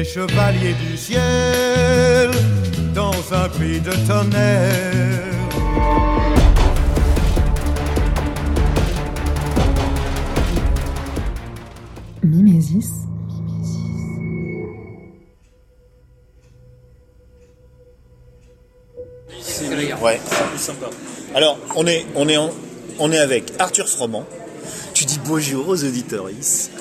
les chevaliers du ciel dans un cri de tonnerre. Mimésis. Ouais, c'est plus sympa. Alors, on est, on est, en- on est avec Arthur Froment. Tu dis bonjour aux auditeurs.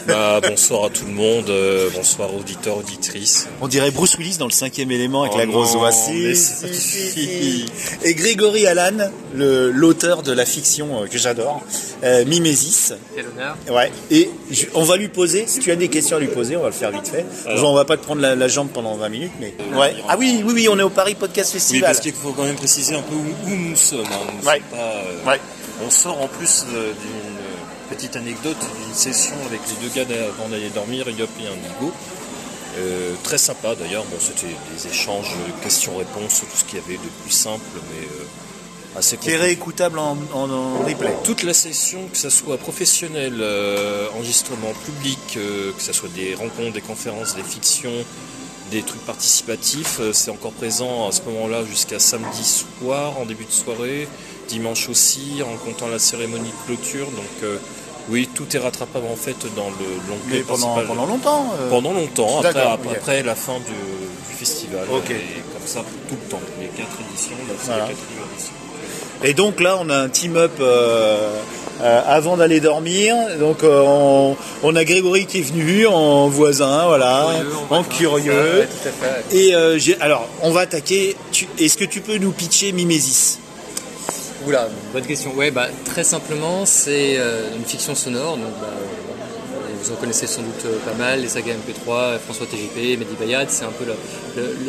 Bah, bonsoir à tout le monde, euh, bonsoir auditeurs, auditrices. On dirait Bruce Willis dans le cinquième élément avec Oh la grosse voix. mais Si, c'est- si, si, si. Et Grégory Allan, le- l'auteur de la fiction euh, que j'adore, euh, Mimésis. Quel honneur. Ouais. Et je- on va lui poser, si tu as des questions à lui poser, on va le faire vite fait. Genre, on va pas te prendre la, la jambe pendant 20 minutes, mais. Ouais. Ah oui, oui, oui, on est au Paris Podcast Oui, Festival. parce qu'il faut quand même préciser un peu où, où nous sommes. hein. Nous Ouais. sommes pas, euh, Ouais. On sort en plus d'une petite anecdote d'une session avec les deux gars avant d'aller dormir, Yop et Indigo. Euh, très sympa d'ailleurs, bon, c'était des échanges, euh, questions-réponses, tout ce qu'il y avait de plus simple, mais euh, assez Qui est réécoutable en, en- en replay. Toute la session, que ce soit professionnel, euh, enregistrement public, euh, que ce soit des rencontres, des conférences, des fictions, des trucs participatifs, c'est encore présent à ce moment-là jusqu'à samedi soir, en début de soirée, dimanche aussi, en comptant la cérémonie de clôture. Donc oui, tout est rattrapable en fait dans le l'onglet Mais pendant, principal. pendant longtemps. euh, Pendant longtemps, après, après, la fin du, du festival. Ok. Et comme ça, tout le temps. Les quatre éditions, là, c'est Voilà. la quatrième édition. Et donc là, on a un team-up euh, euh, avant d'aller dormir. Donc euh, on, on a Grégory qui est venu en voisin, voilà, en curieux. Ouais, tout à fait. Et euh, j'ai- alors, on va attaquer. Tu- Est-ce que tu peux nous pitcher Mimésis Oula, bonne question. Ouais, bah, très simplement, c'est euh, une fiction sonore. Donc, bah, euh, vous en connaissez sans doute euh, pas mal, les sagas MP3, François TJP, Mehdi Bayad, c'est un peu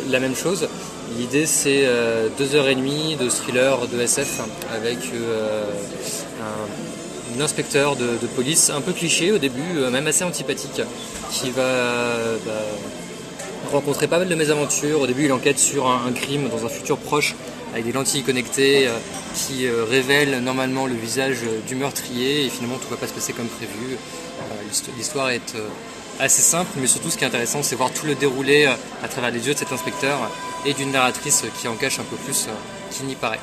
la, même chose. L'idée, c'est deux heures et demie de thriller de SF avec un, inspecteur de, police un peu cliché au début, même assez antipathique, qui va bah, rencontrer pas mal de mésaventures. Au début, il enquête sur un crime dans un futur proche avec des lentilles connectées euh, qui euh, révèlent normalement le visage euh, du meurtrier et finalement tout va pas se passer comme prévu. L'histo- L'histoire est assez simple, mais surtout ce qui est intéressant, c'est voir tout le déroulé à travers les yeux de cet inspecteur et d'une narratrice qui en cache un peu plus qu'il n'y paraît.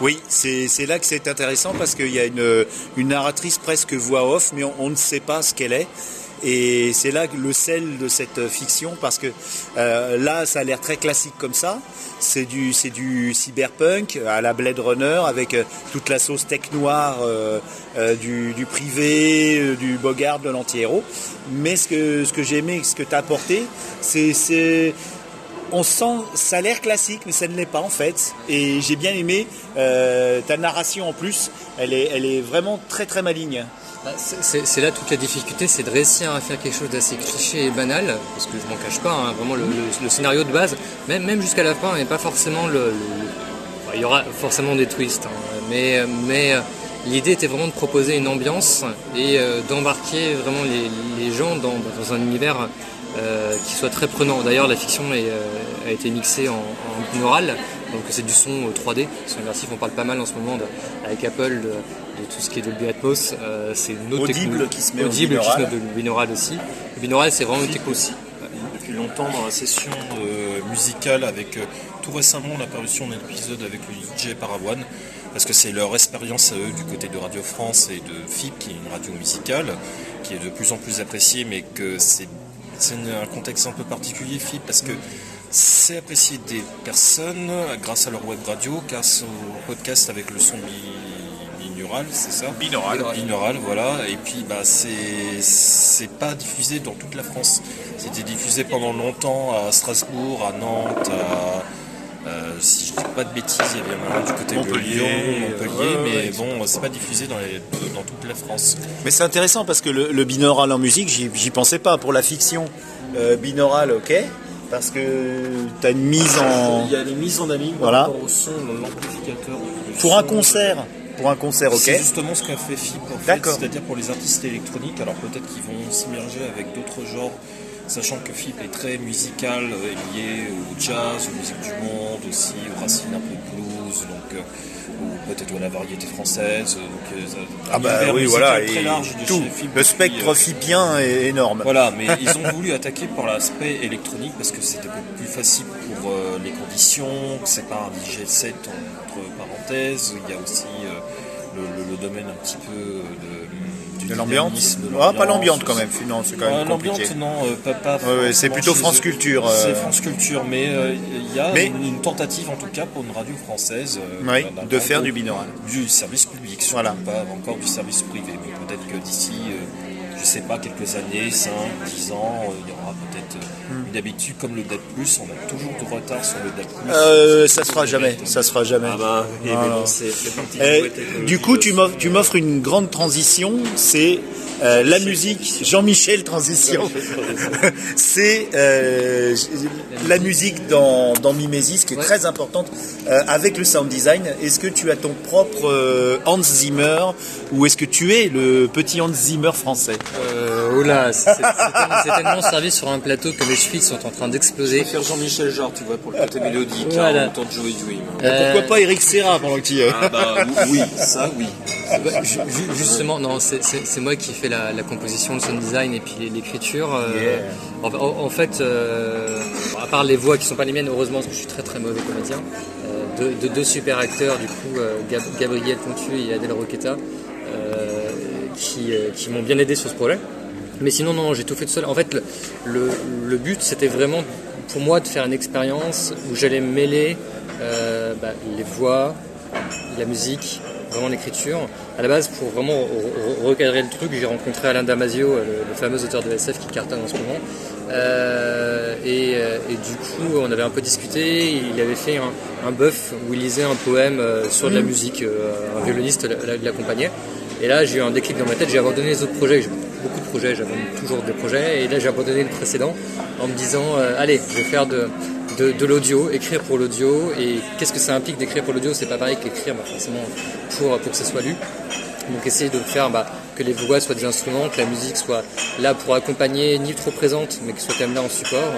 Oui, c'est là que c'est intéressant parce qu'il y a une, narratrice presque voix off, mais on ne sait pas ce qu'elle est. Et c'est là le sel de cette fiction, parce que euh, là, ça a l'air très classique comme ça. C'est du, cyberpunk à la Blade Runner avec euh, toute la sauce tech noire euh, du, privé, du Bogart, de l'anti-héros. Mais ce que, j'ai aimé, ce que tu as apporté, c'est- on sent, ça a l'air classique, mais ça ne l'est pas en fait. Et j'ai bien aimé ta narration en plus. Elle est, elle est vraiment très très maligne. Bah, c'est- là toute la difficulté, c'est de réussir à faire quelque chose d'assez cliché et banal, parce que je m'en cache pas, hein, vraiment le, scénario de base, même, jusqu'à la fin, n'est pas forcément le, Il y aura forcément des twists, hein, mais, euh, l'idée était vraiment de proposer une ambiance et euh, d'embarquer vraiment les, gens dans, un univers euh, qui soit très prenant. D'ailleurs, la fiction a été mixée en, en binaural, donc c'est du son euh, 3D. Son immersif, on parle pas mal en ce moment avec Apple de tout ce qui est Dolby Atmos. Euh, c'est une autre Audible qui se met audible qui se met de binaural aussi. Le binaural, c'est vraiment une aussi. depuis longtemps dans la session euh, musicale avec euh, tout récemment la parution d'un épisode avec le DJ Parawan parce que c'est leur expérience à eux du côté de Radio France et de FIP qui est une radio musicale qui est de plus en plus appréciée mais que c'est c'est un contexte un peu particulier FIP parce que c'est apprécié des personnes grâce à leur web radio, grâce au podcast avec le son binaural, c'est ça Binaural. binaural, voilà. Et puis, bah, c'est c'est pas diffusé dans toute la France. C'était diffusé pendant longtemps à Strasbourg, à Nantes, à, euh, si je dis pas de bêtises, il y avait un moment du côté Montpellier, de Lyon, Montpellier, ouais, mais ouais. bon, c'est pas diffusé dans, les- dans toute la France. Mais c'est intéressant parce que le, le binaural en musique, j'y pensais pas. Pour la fiction, euh, binaural, ok. Parce que tu as une mise en. Il y a des mises en ami par Voilà. rapport au son, l'amplificateur. Pour un concert. Pour un concert, ok. C'est justement ce qu'a fait FIP en fait, D'accord. c'est-à-dire pour les artistes électroniques, alors peut-être qu'ils vont s'immerger avec d'autres genres sachant que FIP est très musical, euh, lié au jazz, aux musiques du monde aussi, aux racines un peu blues, donc, euh, ou peut-être à la variété française. Donc, euh, Ah un bah oui, voilà, très large de tout. chez FIP Le spectre euh, fipien est énorme. voilà, mais ils ont voulu attaquer par l'aspect électronique parce que c'était beaucoup plus facile pour euh, les conditions, que c'est pas un DJ set entre parenthèses, il y a aussi euh, le, domaine un petit peu euh, de, l'ambiance Ah, pas l'ambiance quand même, non, c'est quand même compliqué. L'ambiance, non, euh, pas, pas Ouais, ouais, c'est plutôt France. Culture, euh. C'est France Culture, mais euh, il y a Mais- une, une tentative en tout cas pour une radio française euh, Oui, de faire du binaural. Du service public, surtout Voilà. pas encore du service privé, mais peut-être que d'ici, euh, je sais pas, quelques années, 5, 10 ans, euh, il y aura peut-être Hmm. une habitude comme le DAP+, on a toujours du retard sur le DAP+. Euh, ça se fera jamais, ça se fera jamais. Ah bah, oui, mais bon, c'est Eh, du coup, tu m'offres, une grande transition, c'est euh, la musique, Jean-Michel Transition. c'est euh, la musique dans, dans Mimesis qui est Ouais. très importante euh, avec le sound design. Est-ce que tu as ton propre euh, Hans Zimmer ou est-ce que tu es le petit Hans Zimmer français? Euh, oula, c'est c'est tellement, c'est tellement servi sur un plateau que mes chevilles sont en train Je d'exploser. préfère Jean-Michel Jarre, tu vois, pour le côté mélodique, Voilà. hein, autant de Joey Dream. Euh, Pourquoi pas Eric Serra pendant que tu y es Ah bah oui, ça oui. bah, ju- ju- justement, non, c'est- moi qui fais la, la composition, le sound design et puis l'écriture. euh, en, en- en fait, euh, à part les voix qui sont pas les miennes, heureusement, parce que je suis très très mauvais comédien, euh, de, de deux super acteurs, du coup, euh, Gab- Gabriel Pontu et Adèle Roqueta, euh, qui, euh, qui m'ont bien aidé sur ce projet. Mais sinon, non, j'ai tout fait tout seul. En fait, le, le, le but, c'était vraiment pour moi de faire une expérience où j'allais mêler euh, bah, les voix, la musique, vraiment l'écriture. À la base, pour vraiment re- re- recadrer le truc, j'ai rencontré Alain Damasio, euh, le, le fameux auteur de SF qui cartonne en ce moment. Euh, et, et du coup, on avait un peu discuté. Il avait fait un, un bœuf où il lisait un poème sur de la musique. euh, un violoniste l'a- l'accompagnait. Et là, j'ai eu un déclic dans ma tête. J'ai abandonné les autres projets. Beaucoup de projets, j'abandonne toujours des projets. Et là, j'ai abandonné le précédent en me disant euh, allez, je vais faire de, de, l'audio, écrire pour l'audio. Et qu'est-ce que ça implique d'écrire pour l'audio? C'est pas pareil qu'écrire bah, forcément pour, pour que ça soit lu. Donc essayer de faire bah, que les voix soient des instruments, que la musique soit là pour accompagner, ni trop présente, mais que soit quand même là en support.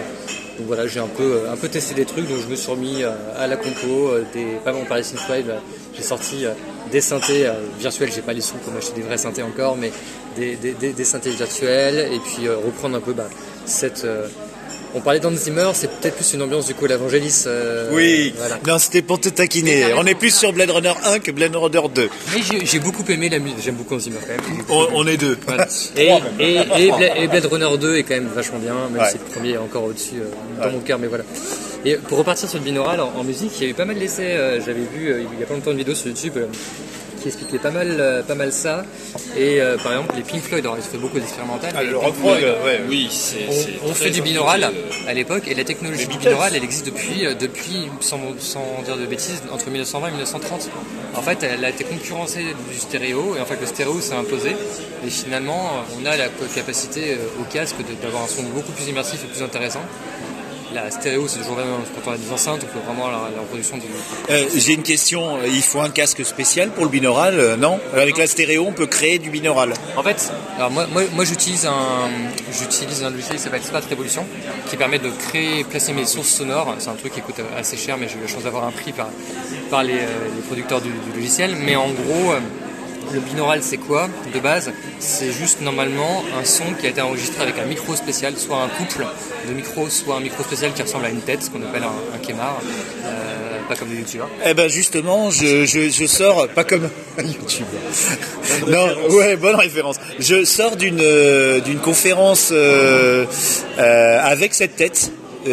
Donc voilà, j'ai un peu, euh, un peu testé des trucs, donc je me suis remis euh, à la compo, euh, des, pas vraiment par les synthwave, j'ai sorti des synthés virtuels, j'ai pas les sous pour m'acheter des vrais synthés encore, mais des, des, des, synthés virtuels, et puis reprendre un peu bah, cette... on parlait d'Hans Zimmer, c'est peut-être plus une ambiance du coup l'Evangelis. euh, Oui, Voilà. non, c'était pour te taquiner. On est plus sur Blade Runner 1 que Blade Runner 2. Mais j'ai- beaucoup aimé la musique, j'aime beaucoup Zimmer quand même. On, on est deux. Voilà. Et, et, et, Bla- et Blade Runner 2 est quand même vachement bien, même Ouais. si le premier est encore au-dessus euh, dans mon cœur, mais voilà. Et pour repartir sur le binaural en, en musique, il y a eu pas mal d'essais, euh, j'avais vu euh, il y a pas longtemps une vidéo sur YouTube euh, qui expliquait pas mal, euh, pas mal ça. Et euh, par exemple, les Pink Floyd, alors ils ont fait beaucoup d'expérimental. Pink Floyd, ouais. Oui, c'est. on, fait du binaural euh, à l'époque et la technologie du binaural elle existe depuis, depuis sans, sans dire de bêtises, entre 1920 et 1930. En fait, elle a été concurrencée du stéréo et en fait le stéréo s'est imposé et finalement on a la capacité au casque de- d'avoir un son beaucoup plus immersif et plus intéressant. La stéréo c'est toujours quand on a des enceintes, on peut vraiment la, la reproduction du, Euh, J'ai une question. Il faut un casque spécial pour le binaural euh, Non? Avec la stéréo, on peut créer du binaural. En fait, alors moi, moi, moi j'utilise un, j'utilise un logiciel qui s'appelle Sprat Revolution, qui permet de créer, placer mes sources sonores. C'est un truc qui coûte assez cher, mais j'ai eu la chance d'avoir un prix par, par les, euh, les producteurs du, du logiciel. Mais en gros, euh, le binaural c'est quoi de base? C'est juste normalement un son qui a été enregistré avec un micro spécial, soit un couple de micros, soit un micro spécial qui ressemble à une tête, ce qu'on appelle un, un kémar, euh, pas comme les youtubeurs. Eh ben justement, je, je, je sors pas comme un YouTuber. Non, ouais, bonne référence. Je sors d'une euh, d'une conférence euh, euh, avec cette tête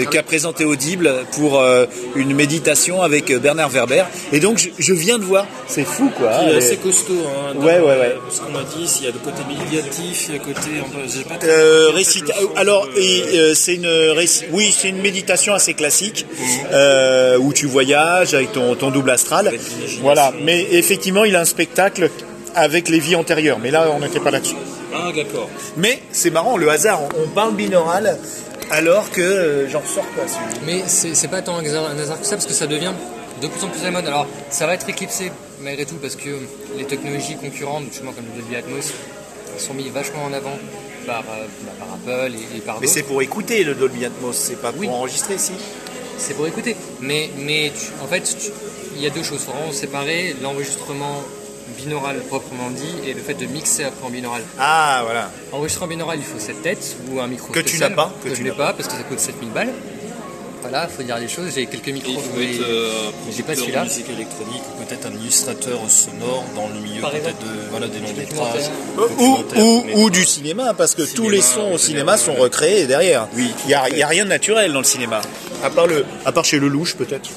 qu'a présenté Audible pour euh, une méditation avec euh, Bernard Werber. Et donc je, je viens de voir, c'est fou quoi. Il est hein, assez costaud. Hein, Ouais, ouais, ouais. Ce qu'on m'a dit, il y a le côté médiatif, il y a le côté. J'ai pas Euh, récita- alors, de- euh, c'est une, oui, c'est une méditation assez classique euh, où tu voyages avec ton, ton double astral. Voilà, mais effectivement, il a un spectacle avec les vies antérieures. Mais là, on n'était pas là-dessus. Ah, d'accord. Mais c'est marrant, le hasard. On, parle binaural alors que euh, j'en ressors pas. Mais c'est c'est pas tant un hasard, un hasard que ça, parce que ça devient de plus en plus à la mode. Alors, ça va être éclipsé malgré tout, parce que les technologies concurrentes, justement comme le Dolby Atmos, sont mis vachement en avant par, euh, bah, par Apple et, et par Mais d'autres. c'est pour écouter le Dolby Atmos, c'est pas pour Oui. enregistrer, si. C'est pour écouter. Mais, mais tu- en fait, tu- il y a deux choses. Faut vraiment séparer l'enregistrement binaural proprement dit et le fait de mixer après en binaural. Ah, voilà. Enregistrement binaural, il faut cette tête ou un micro Que tu spécial, n'as pas, que Que, tu je n'ai pas parce que ça coûte 7000 balles. Voilà, faut dire les choses. J'ai quelques Et micros. il faut mais- être euh, mais j'ai pas celui-là. de musique électronique ou peut-être un illustrateur sonore dans le milieu peut-être de voilà, des longs métrages. Ou, documentaires, ou, du cinéma, parce que tous les sons au cinéma sont recréés derrière. Oui, Il n'y a rien de naturel dans le cinéma. À part, le, à part chez Lelouch, peut-être.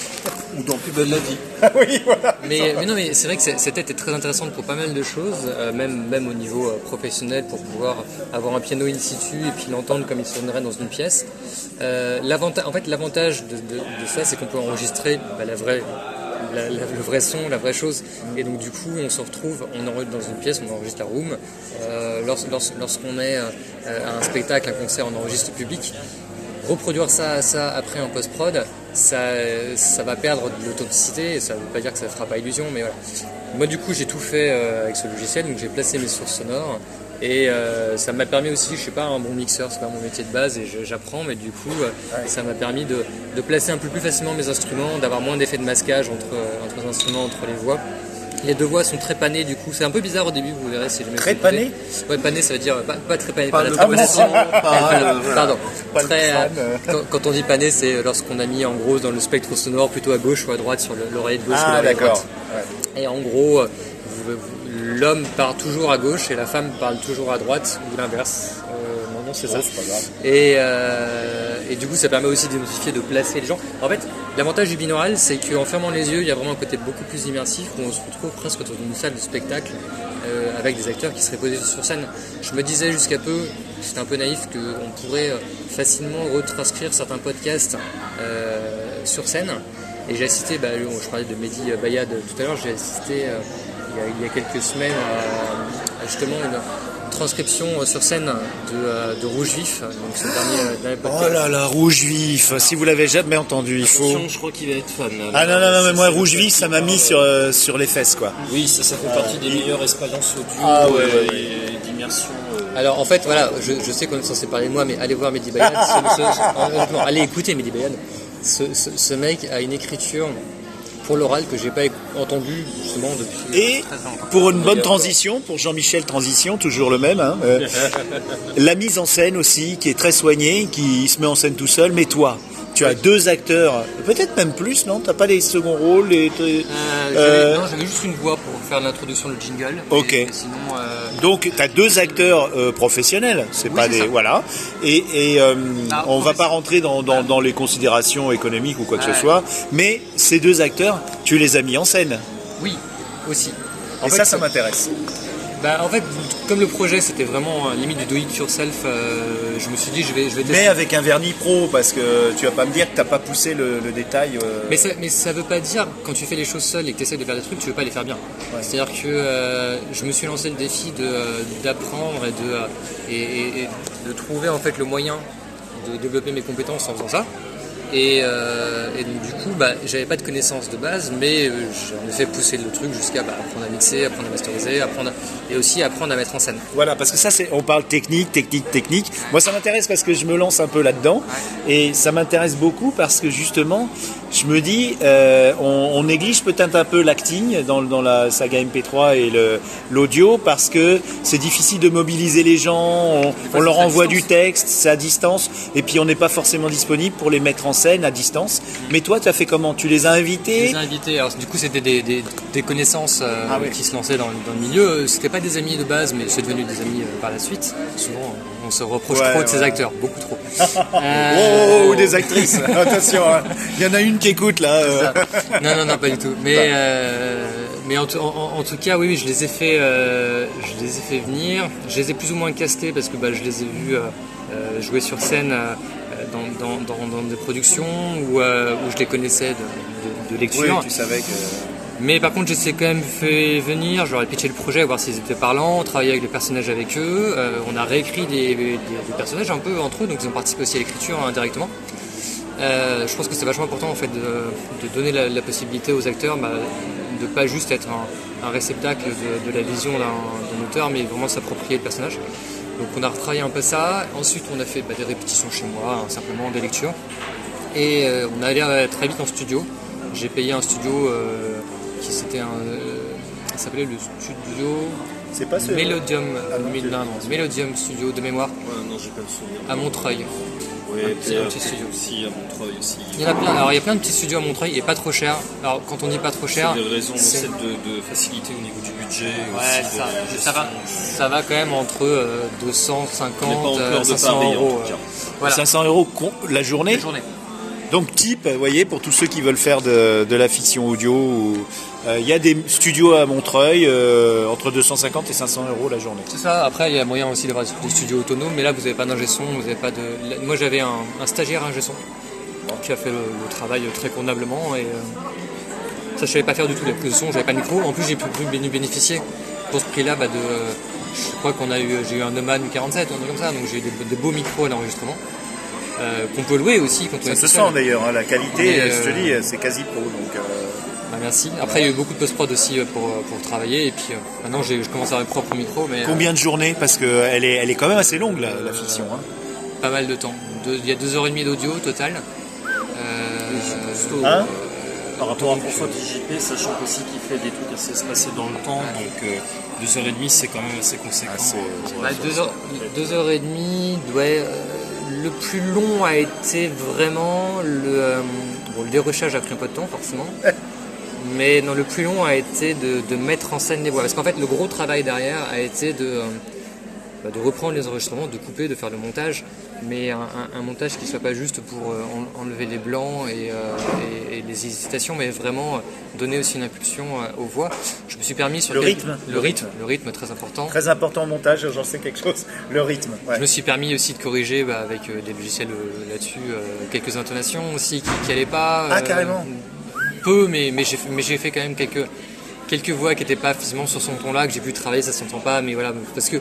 Ou dans Plus belle la vie. oui, voilà. Mais, mais non, mais c'est vrai que cette tête est très intéressante pour pas mal de choses, euh, même, même au niveau euh, professionnel, pour pouvoir avoir un piano in situ et puis l'entendre comme il sonnerait dans une pièce. Euh, en fait, l'avantage de, de- de ça, c'est qu'on peut enregistrer bah, la vraie, la- la- le vrai son, la vraie chose. Et donc, du coup, on se retrouve, on enregistre dans une pièce, on enregistre la room. Euh, lors- lors- lorsqu'on est euh, à un spectacle, un concert, on enregistre le public reproduire ça, ça après en post-prod, ça, ça va perdre de l'authenticité et ça ne veut pas dire que ça ne fera pas illusion, mais voilà. Moi, du coup, j'ai tout fait euh, avec ce logiciel, donc j'ai placé mes sources sonores et euh, ça m'a permis aussi, je suis pas un bon mixeur, c'est pas mon métier de base et j'apprends, mais du coup, euh, ça m'a permis de, de placer un peu plus facilement mes instruments, d'avoir moins d'effet de masquage entre, entre les instruments, entre les voix. Les deux voix sont très panées du coup, c'est un peu bizarre au début, vous verrez si jamais Très panées Ouais, pané ça veut dire pas, pas très pané, Pas pas, la voilà. Pardon. Pas Très, euh, quand, quand on dit pané, c'est lorsqu'on a mis en gros dans le spectre sonore plutôt à gauche ou à droite sur le- l'oreille de gauche ou Ah, l'oreille d'accord. droite. Et en gros, euh, l'homme parle toujours à gauche et la femme parle toujours à droite ou l'inverse. C'est ça. Et, euh, et du coup, ça permet aussi d'identifier, de placer les gens. En fait, l'avantage du binaural, c'est qu'en fermant les yeux, il y a vraiment un côté beaucoup plus immersif où on se retrouve presque dans une salle de spectacle euh, avec des acteurs qui seraient posés sur scène. Je me disais jusqu'à peu, c'était un peu naïf, qu'on pourrait euh, facilement retranscrire certains podcasts sur scène. Et j'ai assisté, bah, je parlais de Mehdi Bayad tout à l'heure, j'ai assisté il, y a, il y a quelques semaines à justement une transcription euh, sur scène de, euh, de Rouge Vif, donc ce dernier, euh, dernier podcast. Oh là là, Rouge Vif. Si vous l'avez jamais entendu, il faut. Attention, je crois qu'il va être fan. Ah non, non, non, mais moi, Rouge Vif, ça m'a mis sur, euh, sur les fesses, quoi. Oui, ça, ça fait partie des meilleures expériences audio Ah ouais, euh, ouais, ouais. et d'immersion. euh, Alors en fait, voilà, je, je sais qu'on est censé parler de moi, mais allez voir Mehdi Bayad. Ce- allez écouter Mehdi Bayad. Ce, ce- ce mec a une écriture pour l'oral que j'ai pas entendu justement depuis Et pour une bonne transition, pour Jean-Michel Transition, toujours le même, hein, euh, la mise en scène aussi, qui est très soignée, qui se met en scène tout seul, mais toi, tu as deux acteurs, peut-être même plus, non? T'as pas les seconds rôles les... Euh, j'avais- Euh, Non, j'avais juste une voix pour faire l'introduction, le jingle. Ok. Et, sinon, euh, Donc, tu as deux acteurs euh, professionnels, c'est Oui, pas c'est des. ça. Voilà. Et, et, euh, Ah, on va pas rentrer dans, dans- dans les considérations économiques ou quoi que ce Ouais. soit, mais ces deux acteurs, tu les as mis en scène. oui, aussi. En et fait, ça, ça c'est- m'intéresse. Bah, en fait, comme le projet c'était vraiment euh, limite du do it yourself, euh, je me suis dit je vais, je vais Mais avec un vernis pro, parce que tu vas pas me dire que t'as pas poussé le, le détail. euh, Mais ça, mais ça veut pas dire, quand tu fais les choses seul et que tu essaies de faire des trucs, tu veux pas les faire bien. C'est-à-dire que euh, je me suis lancé le défi d'apprendre et de, et, et- et de trouver en fait le moyen de développer mes compétences en faisant ça. Et, euh, et donc du coup, bah, j'avais pas de connaissances de base, mais euh, j'en ai fait pousser le truc jusqu'à bah, apprendre à mixer, apprendre à masteriser, apprendre et aussi apprendre à mettre en scène. Voilà, parce que ça, c'est, on parle technique, technique, technique. Moi, ça m'intéresse parce que je me lance un peu là-dedans. Et ça m'intéresse beaucoup parce que justement, je me dis, euh, on, on néglige peut-être un peu l'acting dans, dans la saga MP3 et l'audio parce que c'est difficile de mobiliser les gens, on, on leur envoie du texte, c'est à distance, et puis on n'est pas forcément disponible pour les mettre en scène à distance. Mais toi, tu as fait comment? Tu les as Je invités les ai invités. Alors, du coup, c'était des, des- des connaissances euh, Ah oui. qui se lançaient dans, dans le milieu. C'était pas des amis de base, mais c'est devenu des amis euh, par la suite. Souvent, on se reproche Ouais, trop de ces acteurs, beaucoup trop. Oh, Euh, oh, oh, des actrices, attention, hein. il y en a une qui écoute là. euh. Non, non, non, pas du tout. Mais, euh, mais en, tout- en- en tout cas, oui, oui, je les ai fait, euh, je les ai fait venir. Je les ai plus ou moins castés parce que bah, je les ai vus euh, euh, jouer sur scène euh, dans, dans, dans- dans des productions où, euh, où je les connaissais de, de- de Oui, lecture. tu savais que. Mais par contre, je les ai quand même fait venir, ai pitché le projet, voir s'ils étaient parlants, travailler avec les personnages avec eux. Euh, on a réécrit des, personnages un peu entre eux, donc ils ont participé aussi à l'écriture hein, indirectement. Euh, je pense que c'est vachement important en fait de, donner la, possibilité aux acteurs bah, de pas juste être un, réceptacle de, la vision d'un auteur, mais vraiment s'approprier le personnage. Donc on a retravaillé un peu ça. Ensuite, on a fait bah, des répétitions chez moi, hein, simplement des lectures. Et euh, on est allé très vite en studio. J'ai payé un studio qui c'était un. euh, ça s'appelait le studio C'est pas ce. Melodium, Ah, non, non, non, Melodium Studio de mémoire Ouais, non, j'ai pas le souvenir. à Montreuil. Petit- puis, un petit studio. aussi à Montreuil aussi. Il y en a plein. Alors il y a plein de petits studios à Montreuil et pas trop cher. Alors quand on dit pas trop cher, C'est des raisons c'est- de, de facilité au niveau du budget. Ouais, aussi, ça, de ça va, ça va quand même entre euh, On n'est 250 pas encore euh, de 500 Paris, en euros. tout cas. euh, voilà. 500 euros con- la journée. Une journée. Donc type, vous voyez, pour tous ceux qui veulent faire de, la fiction audio, euh, il y a des studios à Montreuil euh, entre 250 et 500 euros la journée. C'est ça. Après, il y a moyen aussi d'avoir des studios autonomes, mais là, vous n'avez pas d'ingé son, vous avez pas de. Moi, j'avais un, un stagiaire ingé son qui a fait le, travail très convenablement et euh, ça, je savais pas faire du tout la prise de son, j'avais pas de micro. En plus, j'ai pu bénéficier pour ce prix-là bah, de. Je crois qu'on a eu, j'ai eu un Neumann 47 ou un truc comme ça, donc j'ai eu des- de beaux micros à l'enregistrement euh, qu'on peut louer aussi quand on Ça est se sent d'ailleurs, hein, la qualité, Mais, je te euh, dis, c'est quasi pro. Donc, euh, Bah, merci. Après, il y a eu beaucoup de post-prod aussi euh, pour, euh, pour travailler. Et puis euh, maintenant, j'ai- je commence à avoir mes propres micros, mais euh, combien de journées? Parce qu'elle est, elle est quand même assez longue, la, la fiction. hein. pas mal de temps. Deux- Il y a deux heures et demie d'audio au total. Euh, Hein? euh, par rapport à François TJP, sachant aussi qu'il fait des trucs assez espacés dans le temps, donc euh, deux heures et demie c'est quand même assez conséquent. Ah, c'est- euh, bah, ouais, deux, heures, deux heures et demie. Ouais, euh, le plus long a été vraiment le. euh, bon, le dérochage a pris un peu de temps, forcément. Mais non, le plus long a été de, de mettre en scène les voix. Parce qu'en fait, le gros travail derrière a été de, euh, bah, de reprendre les enregistrements, de couper, de faire le montage. Mais un, un- un montage qui soit pas juste pour euh, en- enlever les blancs et, euh, et- et les hésitations, mais vraiment euh, donner aussi une impulsion aux voix. Je me suis permis sur Le quel- rythme. Le rythme, le rythme très important. Très important au montage, j'en sais quelque chose. Le rythme. ouais. Je me suis permis aussi de corriger bah, avec des logiciels là-dessus quelques intonations aussi qui n'allaient pas. Ah, carrément. Peu, mais, mais j'ai fait- mais j'ai fait quand même quelques, quelques voix qui n'étaient pas physiquement sur son ton-là, que j'ai pu travailler, ça s'entend pas, mais voilà. Parce que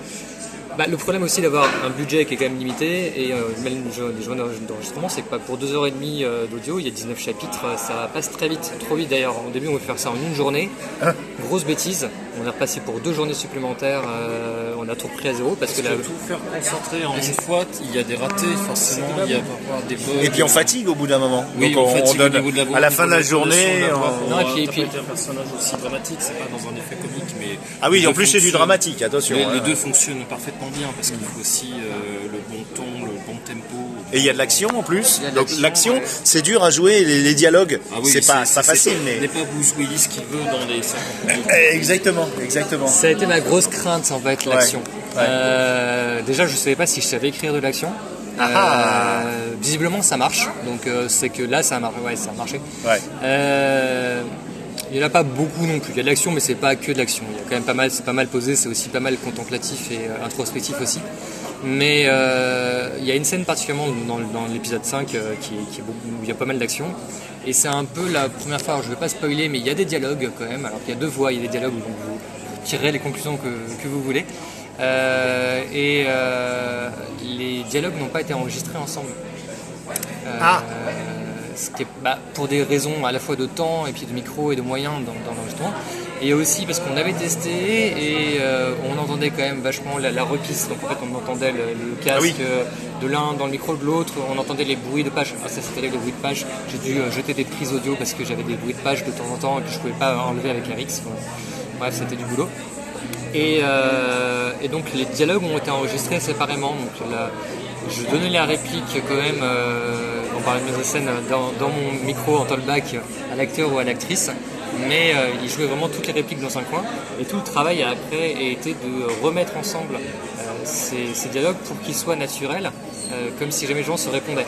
bah, le problème aussi d'avoir un budget qui est quand même limité et euh, même les journées les journées d'enregistrement, c'est que bah, pour 2h30 euh, d'audio, il y a 19 chapitres, euh, ça passe très vite, trop vite d'ailleurs. Au début, on voulait faire ça en une journée. Grosse bêtise, on est repassé pour deux journées supplémentaires, euh, on a tout repris à zéro parce que Parce que tout faire concentrer en une fois, il y a des ratés, forcément, il y a des bugs. Et puis on fatigue au bout d'un moment. Oui, Donc on, on, fatigue donne au de la voix, à la fin de la journée. on- Non, et puis- et puis- interpréter un personnage aussi dramatique, c'est pas dans un effet comique, mais. Ah oui, en plus c'est du dramatique, attention. Les, hein. les deux fonctionnent parfaitement bien parce qu'il faut aussi euh, le bon ton, le bon tempo. Et il y a de l'action en plus. Donc l'action, ouais. c'est dur à jouer, les, les dialogues, Ah oui, c'est pas, facile, Ce n'est mais. pas Bruce Willis qui veut dans les 50 minutes. Eh, Exactement, exactement. Ça a été ma grosse crainte en fait, l'action. Ouais. Euh, déjà, je savais pas si je savais écrire de l'action. Ah. Euh, visiblement, ça marche. Donc, euh, c'est que là, ça a marché. Ouais, ça a marché. Il n'y en a pas beaucoup non plus. Il y a de l'action, mais c'est pas que de l'action. Il y a quand même pas mal, c'est pas mal posé, c'est aussi pas mal contemplatif et euh, introspectif aussi. Mais euh, il y a une scène particulièrement dans, l'épisode 5 euh, qui, où il y a pas mal d'action. Et c'est un peu la première fois, je ne vais pas spoiler, mais il y a des dialogues quand même. Alors qu'il y a deux voix, il y a des dialogues où vous, tirerez les conclusions que, que vous voulez. Et les dialogues n'ont pas été enregistrés ensemble. Ah. Ce qui est, bah, pour des raisons à la fois de temps et puis de micro et de moyens dans, dans l'enregistrement. Et aussi parce qu'on avait testé et euh, on entendait quand même vachement la, la repisse. Donc en fait on entendait le, le casque Ah oui. euh, de l'un dans le micro de l'autre, on entendait les bruits de page. Ah, ça c'était les bruits de page. J'ai dû euh, jeter des prises audio parce que j'avais des bruits de page de temps en temps et que je pouvais pas enlever avec RX. Voilà. Bref, c'était du boulot. Et, euh, et donc les dialogues ont été enregistrés séparément. Donc la- je donnais la réplique quand même, euh, parlait de mise en scène, dans, dans mon micro en talkback à l'acteur ou à l'actrice. Mais euh, il jouait vraiment toutes les répliques dans un coin. Et tout le travail après a été de remettre ensemble euh, ces, dialogues pour qu'ils soient naturels, euh, comme si jamais les gens se répondaient.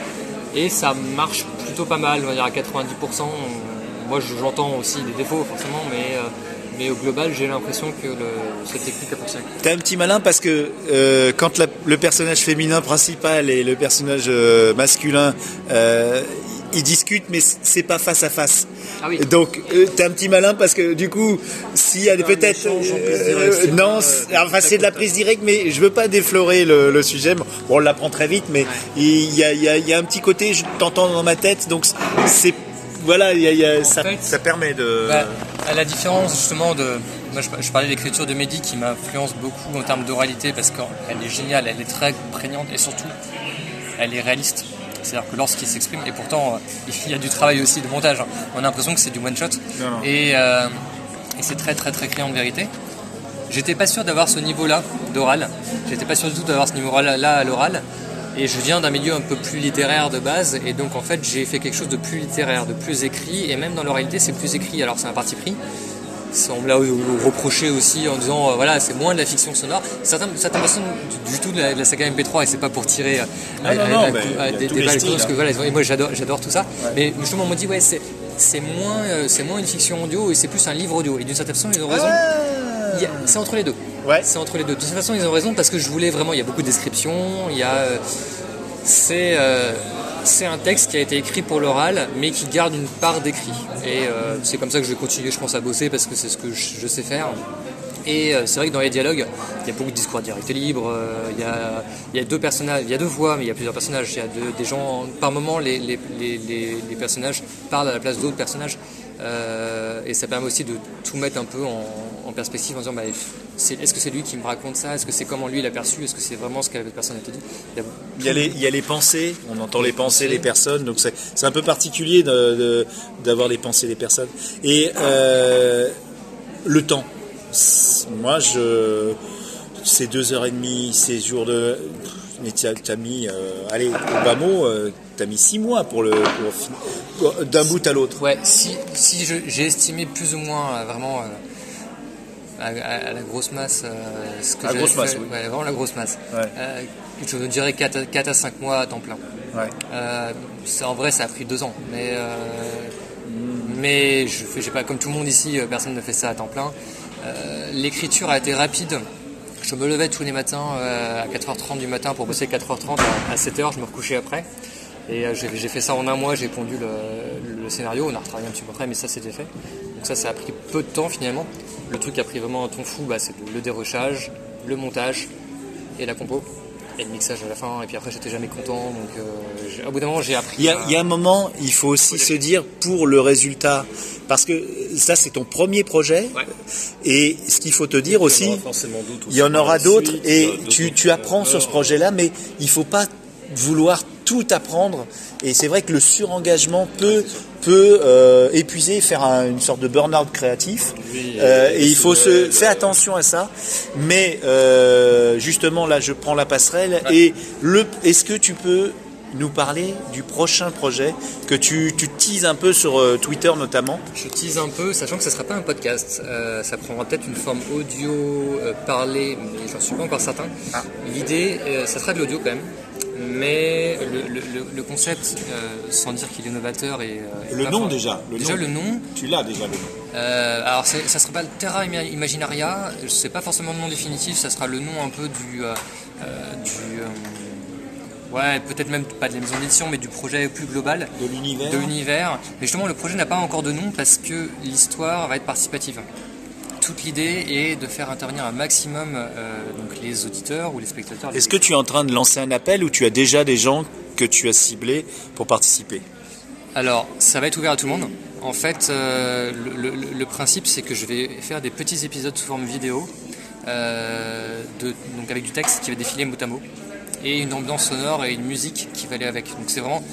Et ça marche plutôt pas mal, on va dire à 90%. Moi j'entends aussi des défauts forcément, mais, euh, mais au global j'ai l'impression que le, cette technique a fonctionné. T'es un petit malin parce que euh, quand la- le personnage féminin principal et le personnage euh, masculin euh, ils discutent mais c'est pas face à face. Ah oui. Donc euh, t'es un petit malin parce que du coup s'il y a des pas un peut-être euh, non euh, enfin c'est de la prise directe mais je veux pas déflorer le, le sujet. Bon on l'apprend très vite mais il y a, il y a- il y a un petit côté je t'entends dans ma tête donc c'est voilà il y a- il y a- ça, fait, ça permet de Bah, à la différence justement de moi je, parlais de l'écriture de Mehdi qui m'influence beaucoup en termes d'oralité parce qu'elle est géniale, elle est très prégnante et surtout elle est réaliste. C'est-à-dire que lorsqu'il s'exprime, et pourtant euh, il y a du travail aussi de montage, hein. on a l'impression que c'est du one-shot. Et, euh, et c'est très très très criant de vérité. J'étais pas sûr d'avoir ce niveau-là d'oral. J'étais pas sûr du tout d'avoir ce niveau-là à l'oral. Et je viens d'un milieu un peu plus littéraire de base, et donc en fait j'ai fait quelque chose de plus littéraire, de plus écrit, et même dans l'oralité c'est plus écrit, alors c'est un parti pris. On me l'a reproché aussi en disant euh, voilà c'est moins de la fiction sonore. Certaines, certaines personnes du, du tout de la, de la saga MP3 et c'est pas pour tirer euh, Non, à- non, à- non, à- mais à- il y a des des les balles, styles, parce que hein. voilà, et moi j'adore tout ça. Mais justement on me dit ouais c'est moins euh, c'est moins une fiction audio et c'est plus un livre audio. Et d'une certaine façon ils ont raison. C'est entre les deux. C'est entre les deux. De toute façon, ils ont raison parce que je voulais vraiment. Il y a beaucoup de descriptions. Il y a. euh, c'est. euh, c'est un texte qui a été écrit pour l'oral, mais qui garde une part d'écrit. Et euh, c'est comme ça que je vais continuer, je pense, à bosser parce que c'est ce que je, sais faire. Et c'est vrai que dans les dialogues, il y a beaucoup de discours directs et libres. euh, il, y a, il y a deux personnages, il y a deux voix, mais il y a plusieurs personnages. Il y a des gens. Par moment, les, les, les- les personnages parlent à la place d'autres personnages. Euh, et ça permet aussi de tout mettre un peu en, en perspective en disant bah, c'est- est-ce que c'est lui qui me raconte ça? Est-ce que c'est comment lui l'a perçu? Est-ce que c'est vraiment ce que la personne a te dit? Il y a- Il y, a les, il y a les pensées, on entend les pensées des personnes, donc c'est c'est un peu particulier d'avoir les pensées des personnes. Et euh, le temps. C'est- Moi, je, ces deux heures et demie, ces jours de. Mais tu as, mis, euh, allez, au bas mot, tu as mis six mois pour le. pour pour- D'un bout à l'autre. Ouais, si, si je- j'ai estimé plus ou moins euh, vraiment euh, à, à- à la grosse masse euh, ce que La grosse masse, fait, oui. ouais, vraiment la grosse masse. Ouais. Je dirais 4 à, 4 à 5 mois à temps plein. Ouais. En vrai, ça a pris deux ans, mais euh, mais je fais, j'ai pas comme tout le monde ici, personne ne fait ça à temps plein. Euh, L'écriture a été rapide. Je me levais tous les matins euh, à 4h30 du matin pour bosser 4h30 à, à 7h, je me recouchais après. Et euh, j'ai fait ça en un mois, j'ai pondu le, le scénario, on a retravaillé un petit peu après, mais ça c'était fait. Donc ça, ça a pris peu de temps finalement. Le truc qui a pris vraiment un ton fou, bah, c'est le, dérochage, le montage et la compo. Et le mixage à la fin, et puis après j'étais jamais content, donc euh, j'ai- au bout d'un moment j'ai appris. Il y, a, à- il y a un moment, il faut aussi se dire pour le résultat, parce que ça c'est ton premier projet, Ouais. et ce qu'il faut te dire aussi, Il y en aura d'autres il y en aussi par aura la d'autres, suite, et tu, tu apprends sur ce projet-là, mais il faut pas vouloir tout apprendre, et c'est vrai que le surengagement peut peut euh, épuiser, faire un- une sorte de burn-out créatif, Oui, Euh, et il faut se faire attention à ça. Mais euh, justement là, je prends la passerelle. Et le, est-ce que tu peux nous parler du prochain projet que tu, tu teases un peu sur euh, Twitter notamment? Je tease un peu, sachant que ce ne sera pas un podcast. Euh, ça prendra peut-être une forme audio euh, parlée, mais j'en suis pas encore certain. Ah. L'idée, euh, ça sera de l'audio quand même. Mais le, le- le- le concept, euh, sans dire qu'il est novateur et. euh, Le nom fort- déjà, le déjà nom. le nom. Tu l'as déjà le nom. Euh, alors ça sera pas le Terra Ima- Imaginaria, c'est pas forcément le nom définitif, ça sera le nom un peu du. euh, du ouais, peut-être même pas de la maison d'édition, mais du projet plus global De l'univers. de l'univers. Mais justement, le projet n'a pas encore de nom parce que l'histoire va être participative. Toute l'idée est de faire intervenir un maximum euh, donc les auditeurs ou les spectateurs. Est-ce que tu es en train de lancer un appel ou tu as déjà des gens que tu as ciblés pour participer? Alors, ça va être ouvert à tout le monde. En fait, euh, le, le- le principe, c'est que je vais faire des petits épisodes sous forme vidéo, euh, de, donc avec du texte qui va défiler mot à mot, et une ambiance sonore et une musique qui va aller avec. Donc c'est vraiment,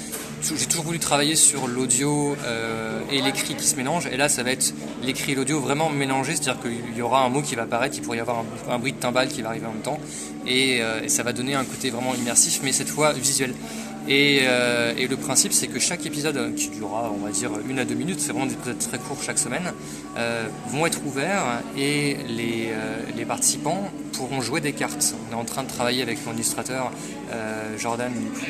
j'ai toujours voulu travailler sur l'audio euh, et l'écrit qui se mélangent, et là ça va être l'écrit et l'audio vraiment mélangés, c'est-à-dire qu'il y aura un mot qui va apparaître, il pourrait y avoir un, bruit de timbale qui va arriver en même temps, euh, et ça va donner un côté vraiment immersif, mais cette fois visuel. Et, euh, et le principe, c'est que chaque épisode, euh, qui durera, on va dire, une à deux minutes, c'est vraiment des épisodes très courts chaque semaine, euh, vont être ouverts et les, euh, les participants pourront jouer des cartes. On est en train de travailler avec mon illustrateur Jordan du coup,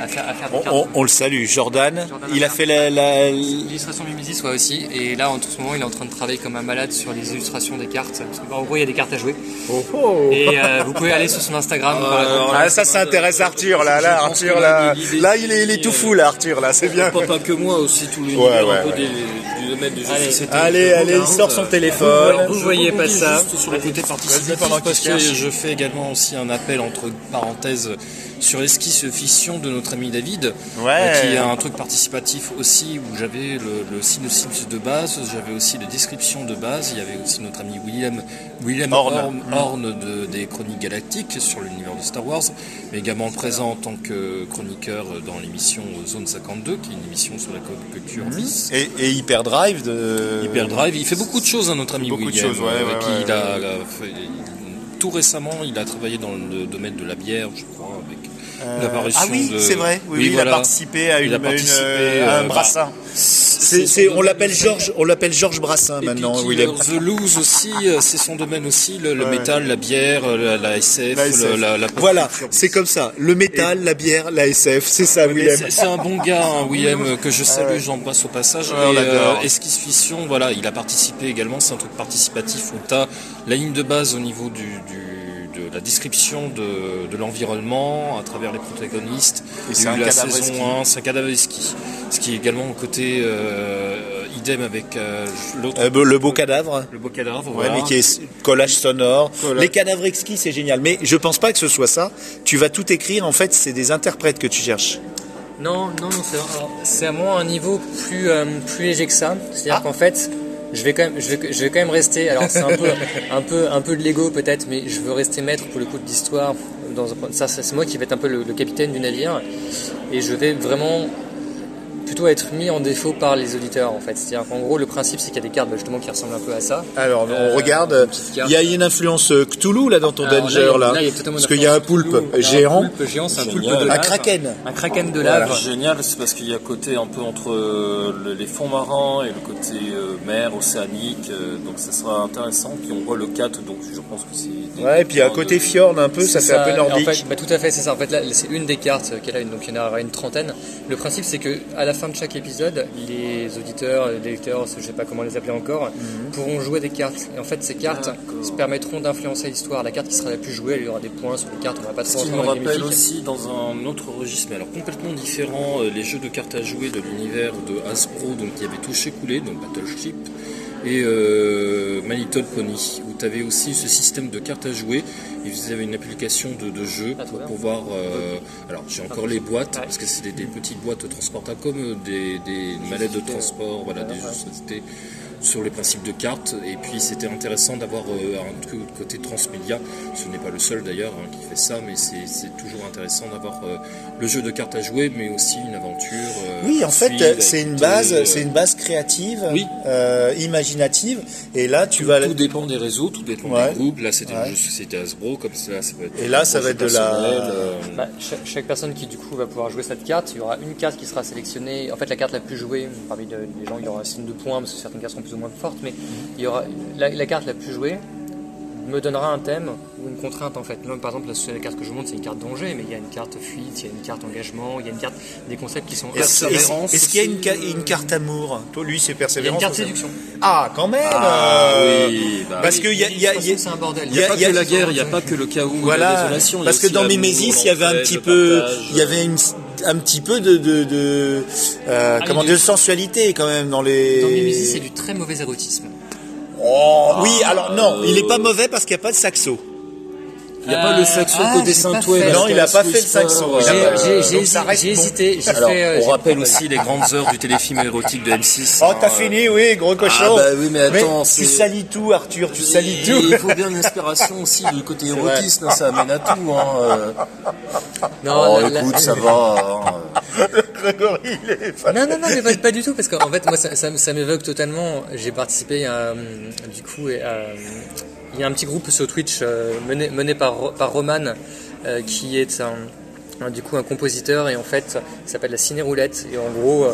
à, faire, à faire des on, cartes. on- on le salue, Jordan. Jordan il a fait la, la- L'illustration Mimizis ouais, aussi, et là en ce moment il est en train de travailler comme un malade sur les illustrations des cartes, parce qu'en gros il y a des cartes à jouer. Et euh, vous pouvez aller sur son Instagram. exemple. Ah, ça, ça intéresse Arthur là, là, Arthur là. Là, il est, il est tout fou là, Arthur, là, c'est bien. Pas, pas que moi, aussi tout l'univers Ouais, ouais, un peu ouais. des- du domaine du jeu de Allez. Allez, il sort son euh, téléphone. Vous Je voyez pas ça. juste sur le côté participatif parce que je fais également aussi un appel entre parenthèses sur l'esquisse fiction de notre ami David, Ouais. euh, qui est un truc participatif aussi où j'avais le, le synopsis de base, j'avais aussi les descriptions de base, il y avait aussi notre ami William, William Horn. Horn, Horn de- des Chroniques Galactiques sur l'univers de Star Wars, mais également présent en tant que chroniqueur dans l'émission Zone 52, qui est une émission sur la culture bis. Et, et Hyperdrive de. Hyperdrive, il fait beaucoup de choses, hein, notre ami Beaucoup de William. choses, ouais, ouais, qui ouais, il a, ouais. fait- tout récemment, il a travaillé dans le domaine de la bière, je crois, ah oui, de- c'est vrai. Oui, Oui, oui, voilà. il a participé à, une, Il a participé, euh, à un euh, brassin. C'est- C'est, son on l'appelle. Georges, on l'appelle Georges Brassin Et maintenant, puis William. Killer The Loose aussi, euh, c'est son domaine aussi, le, le Ouais. métal, la bière, euh, la, la SF, La SF. le- la, la pop Voilà, c'est comme ça. Le métal, la bière, la SF, c'est ça, Mais William. C'est c'est un bon gars, hein, William, euh, que je salue, j'embrasse au passage. Ouais, on et l'adore. Esquisse Fiction, voilà, il a participé également, c'est un truc participatif où tu as la ligne de base au niveau du, du- de la description de, de l'environnement à travers les protagonistes. Et c'est un la cadavre saison ski. 1, c'est un cadavre ski. Ce qui est également au côté euh, idem avec euh, l'autre. Euh, le beau cadavre. le beau cadavre, Ouais, voilà. mais qui est collage sonore. Collage. Les cadavres exquis, c'est génial. Mais je pense pas que ce soit ça. Tu vas tout écrire. En fait, c'est des interprètes que tu cherches. Non, non, non, c'est à moi un niveau plus, euh, plus léger que ça. C'est-à-dire Ah. qu'en fait, je vais quand même, je vais, je vais quand même rester. Alors c'est un peu, un peu, un peu de l'ego peut-être, mais je veux rester maître pour le coup de l'histoire. Dans ça, c'est moi qui vais être un peu le, le capitaine du navire, et je vais vraiment plutôt être mis en défaut par les auditeurs en fait. C'est-à-dire qu'en gros, le principe c'est qu'il y a des cartes bah, justement qui ressemblent un peu à ça. Alors, Euh, on regarde. petite carte. Il y a une influence euh, Cthulhu là dans ton Alors, danger là. Parce qu'il y a un poulpe Cthulhu. A un géant. poulpe géant, c'est un poulpe de Un lave. kraken. Un kraken de Voilà. lave. Génial, c'est parce qu'il y a un côté un peu entre euh, le- les fonds marins et le côté euh, mer, océanique, euh, donc ça sera intéressant. Puis on voit le 4, donc je pense que c'est... Ouais, et puis à côté fjord un peu, ça C'est fait un peu En nordique. fait, bah, tout à fait, c'est ça. En fait, là, c'est une des cartes qu'elle a, donc il y en aura une trentaine. Le principe, c'est que à la fin de chaque épisode, les auditeurs, les lecteurs, je sais pas comment les appeler encore, Mhm. pourront jouer des cartes. Et en fait, ces cartes se permettront d'influencer l'histoire. La carte qui sera la plus jouée, elle y aura des points sur les cartes. On va pas Ce trop qui me rappelle aussi dans un autre registre, mais alors complètement différent, euh, les jeux de cartes à jouer de l'univers de Hasbro, donc qui avait touché coulé, donc Battleship, et euh, My Little Pony, où tu avais aussi ce système de cartes à jouer, et vous avez une application de, de jeu pour pouvoir... euh, alors j'ai encore les boîtes, parce que c'est des, des petites boîtes transportables comme euh, des, des mallettes de transport, voilà, des jeux société sur les principes de cartes. Et puis c'était intéressant d'avoir euh, un truc côté transmédia. Ce n'est pas le seul d'ailleurs hein, qui fait ça mais c'est c'est toujours intéressant d'avoir euh, le jeu de cartes à jouer mais aussi une aventure euh, Oui, en fait, euh, c'est une base, euh, c'est une base créative, Oui. euh, imaginative, et là tu vas. tout dépend des réseaux tout dépend Ouais. des groupes là c'était Ouais. société Hasbro comme ça ça peut être Et là, ça va être de la- euh, Bah, chaque, chaque personne qui du coup va pouvoir jouer cette carte, il y aura une carte qui sera sélectionnée. En fait, la carte la plus jouée parmi le- les gens, il y aura un signe de points parce que certaines cartes sont plus ou moins fortes, mais il y aura la, la carte la plus jouée me donnera un thème ou une contrainte en fait. Là, par exemple, la, carte que je vous montre, c'est une carte danger, mais il y a une carte fuite, il y a une carte engagement, il y a une carte des concepts qui sont Est-ce Persévérance est-ce qu'il y a une, aussi, ca- euh, une carte amour Toi, lui, c'est Il y a persévérance. une carte séduction. Ah, quand même Ah, euh, oui, bah Parce oui. qu'il y a, y y c'est un bordel. il n'y a, pas il y a- que la guerre, il n'y a pas que le chaos, la Voilà, désolation. parce que dans Mimésis, il y avait un petit peu, il y avait une, un petit peu de, de, de euh, Ah, comment de sensualité quand même dans les. Dans Mimésis, c'est du très mauvais érotisme. Oh, oui, alors non, il est pas mauvais parce qu'il n'y a pas de saxo. Il n'y a pas le saxo Ah, côté fait. Non, il a pas fait le saxo. J'ai hésité. Alors, fait, euh, on rappelle aussi les grandes heures du téléfilm érotique de M6. Oh, t'as hein, fini, oui, gros cochon. Ah, bah oui, mais attends, tu salis tout, Arthur, tu salis Et tout. Il faut bien une inspiration aussi du côté érotisme, ça amène à tout. Hein. euh. Non, oh, la- la- écoute, ça va. hein. Grégory, il est fan. Non, non, non, mais pas, pas du tout, parce qu'en fait, moi, ça, ça, ça m'évoque totalement. J'ai participé à, du coup, et, à- il y a un petit groupe sur Twitch euh, mené, par, par Roman, euh, qui est un, du coup un compositeur, et en fait, il s'appelle la Ciné Roulette, et en gros, euh,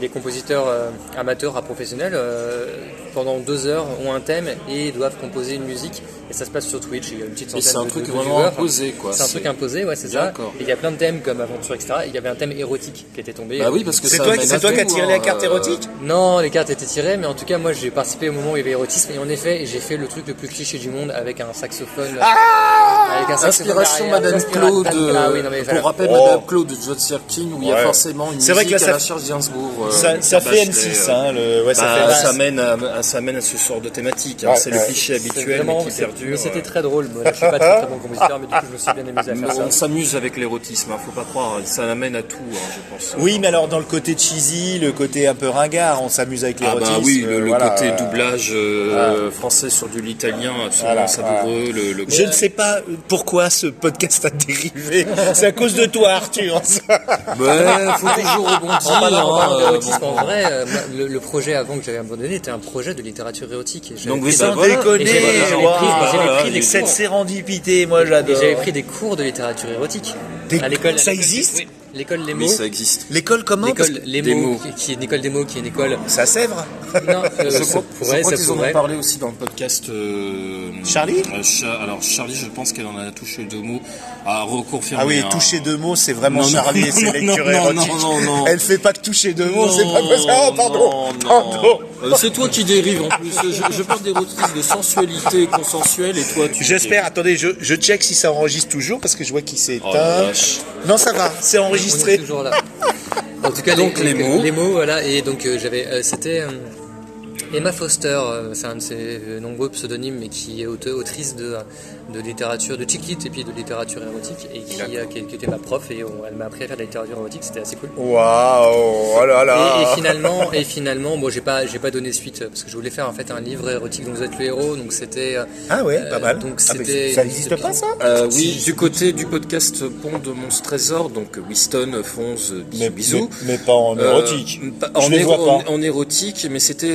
les compositeurs euh, amateurs à professionnels, euh, pendant deux heures, ont un thème et doivent composer une musique. Et ça se passe sur Twitch. Il y a une petite centaine c'est un de- truc de vraiment viewers. imposé, quoi. C'est un truc imposé, ouais, c'est ça. D'accord. Et il y a plein de thèmes comme aventure, etc. Et il y avait un thème érotique qui était tombé. Bah oui, parce que C'est ça toi, c'est toi qui as tiré hein, la carte euh, érotique Non, les cartes étaient tirées, mais en tout cas, moi j'ai participé au moment où il y avait érotisme. Et en effet, j'ai fait le truc le plus cliché du monde avec un saxophone. avec un saxophone Inspiration derrière. Madame Claude, Ah oui, non, mais pour rappel Oh. Madame Claude de John Sirkin où il y a forcément une C'est vrai que musique là, à ça- la Charles Gainsbourg. euh, Ça, ça fait Bachelet, M6, euh, hein, le, ouais, ça bah, fait ça, mène à, à- ça mène à ce sort de thématique. hein. Ouais, c'est le cliché habituel vraiment- mais qui perdure. Mais c'était très drôle. Moi, je suis pas très, très bon compositeur, mais du coup, je me suis bien amusé à faire ça. On s'amuse avec l'érotisme, hein, faut pas croire, ça amène à tout, hein, je pense. Oui, mais alors dans le côté cheesy, le côté un peu ringard, on s'amuse avec Ah l'érotisme. bah oui, le, le voilà, côté euh, doublage euh, français sur de l'italien absolument Voilà, savoureux. Le, le- Je ne sais pas pourquoi ce podcast a dérivé. C'est à cause de toi, Arthur. Ouais, faut toujours rebondir. Hein, euh, en vrai, euh, le, le projet avant que j'avais abandonné était un projet de littérature érotique. Et Donc, pris vous des- Sans déconner, j'avais- pris- des et Cette cours. sérendipité, moi Et j'adore. j'avais pris des cours de littérature érotique. Des- à l'école. ça existe? Oui, L'école Les Oui, mots. ça existe. L'école comment L'école Les des mots, mots. qui- qui est une école des mots, qui est une école. Ça Sèvres Non, euh, Je ça crois, pourrait, je crois qu'ils en ont parlé aussi dans le podcast. euh, Charlie? euh, Cha- Alors Charlie, je pense qu'elle en a touché deux mots à reconfirmer. Ah oui, hein. toucher deux mots, c'est vraiment Non, non, Charlie et non, ses non, lectures non, érotiques. non, non, non. Elle fait pas que toucher deux mots, c'est pas possible. Oh, pardon, non, non. pardon. Euh, C'est toi qui dérives en plus. Je, je parle d'érotisme, de sensualité consensuelle et toi tu. J'espère, attendez, je, je check si ça enregistre toujours parce que je vois qu'il s'est Oh la éteint. vache. non, ça va, c'est On est enregistré. toujours là. En tout cas, Donc, les mots. Les mots, voilà. Et donc, euh, j'avais. euh, C'était. Emma Foster, euh, c'est un de ses euh, nombreux pseudonymes, mais qui est autrice de, de littérature, de chick et puis de littérature érotique, et qui, euh, qui, qui était ma prof, et on- elle m'a appris à faire de la littérature érotique, c'était assez cool. Waouh, oh là là. Et, et finalement, et finalement, bon, j'ai pas, j'ai pas donné suite parce que je voulais faire en fait un livre érotique dont vous êtes le héros, donc c'était. Ah ouais, pas mal. donc Ah, ça n'existe pas ça? Euh, oui, du côté du podcast Pont de Monstre Trésor, donc Winston, Fonz, bisous, mais pas en Euh, érotique. Je en, les vois pas. en- en érotique, mais c'était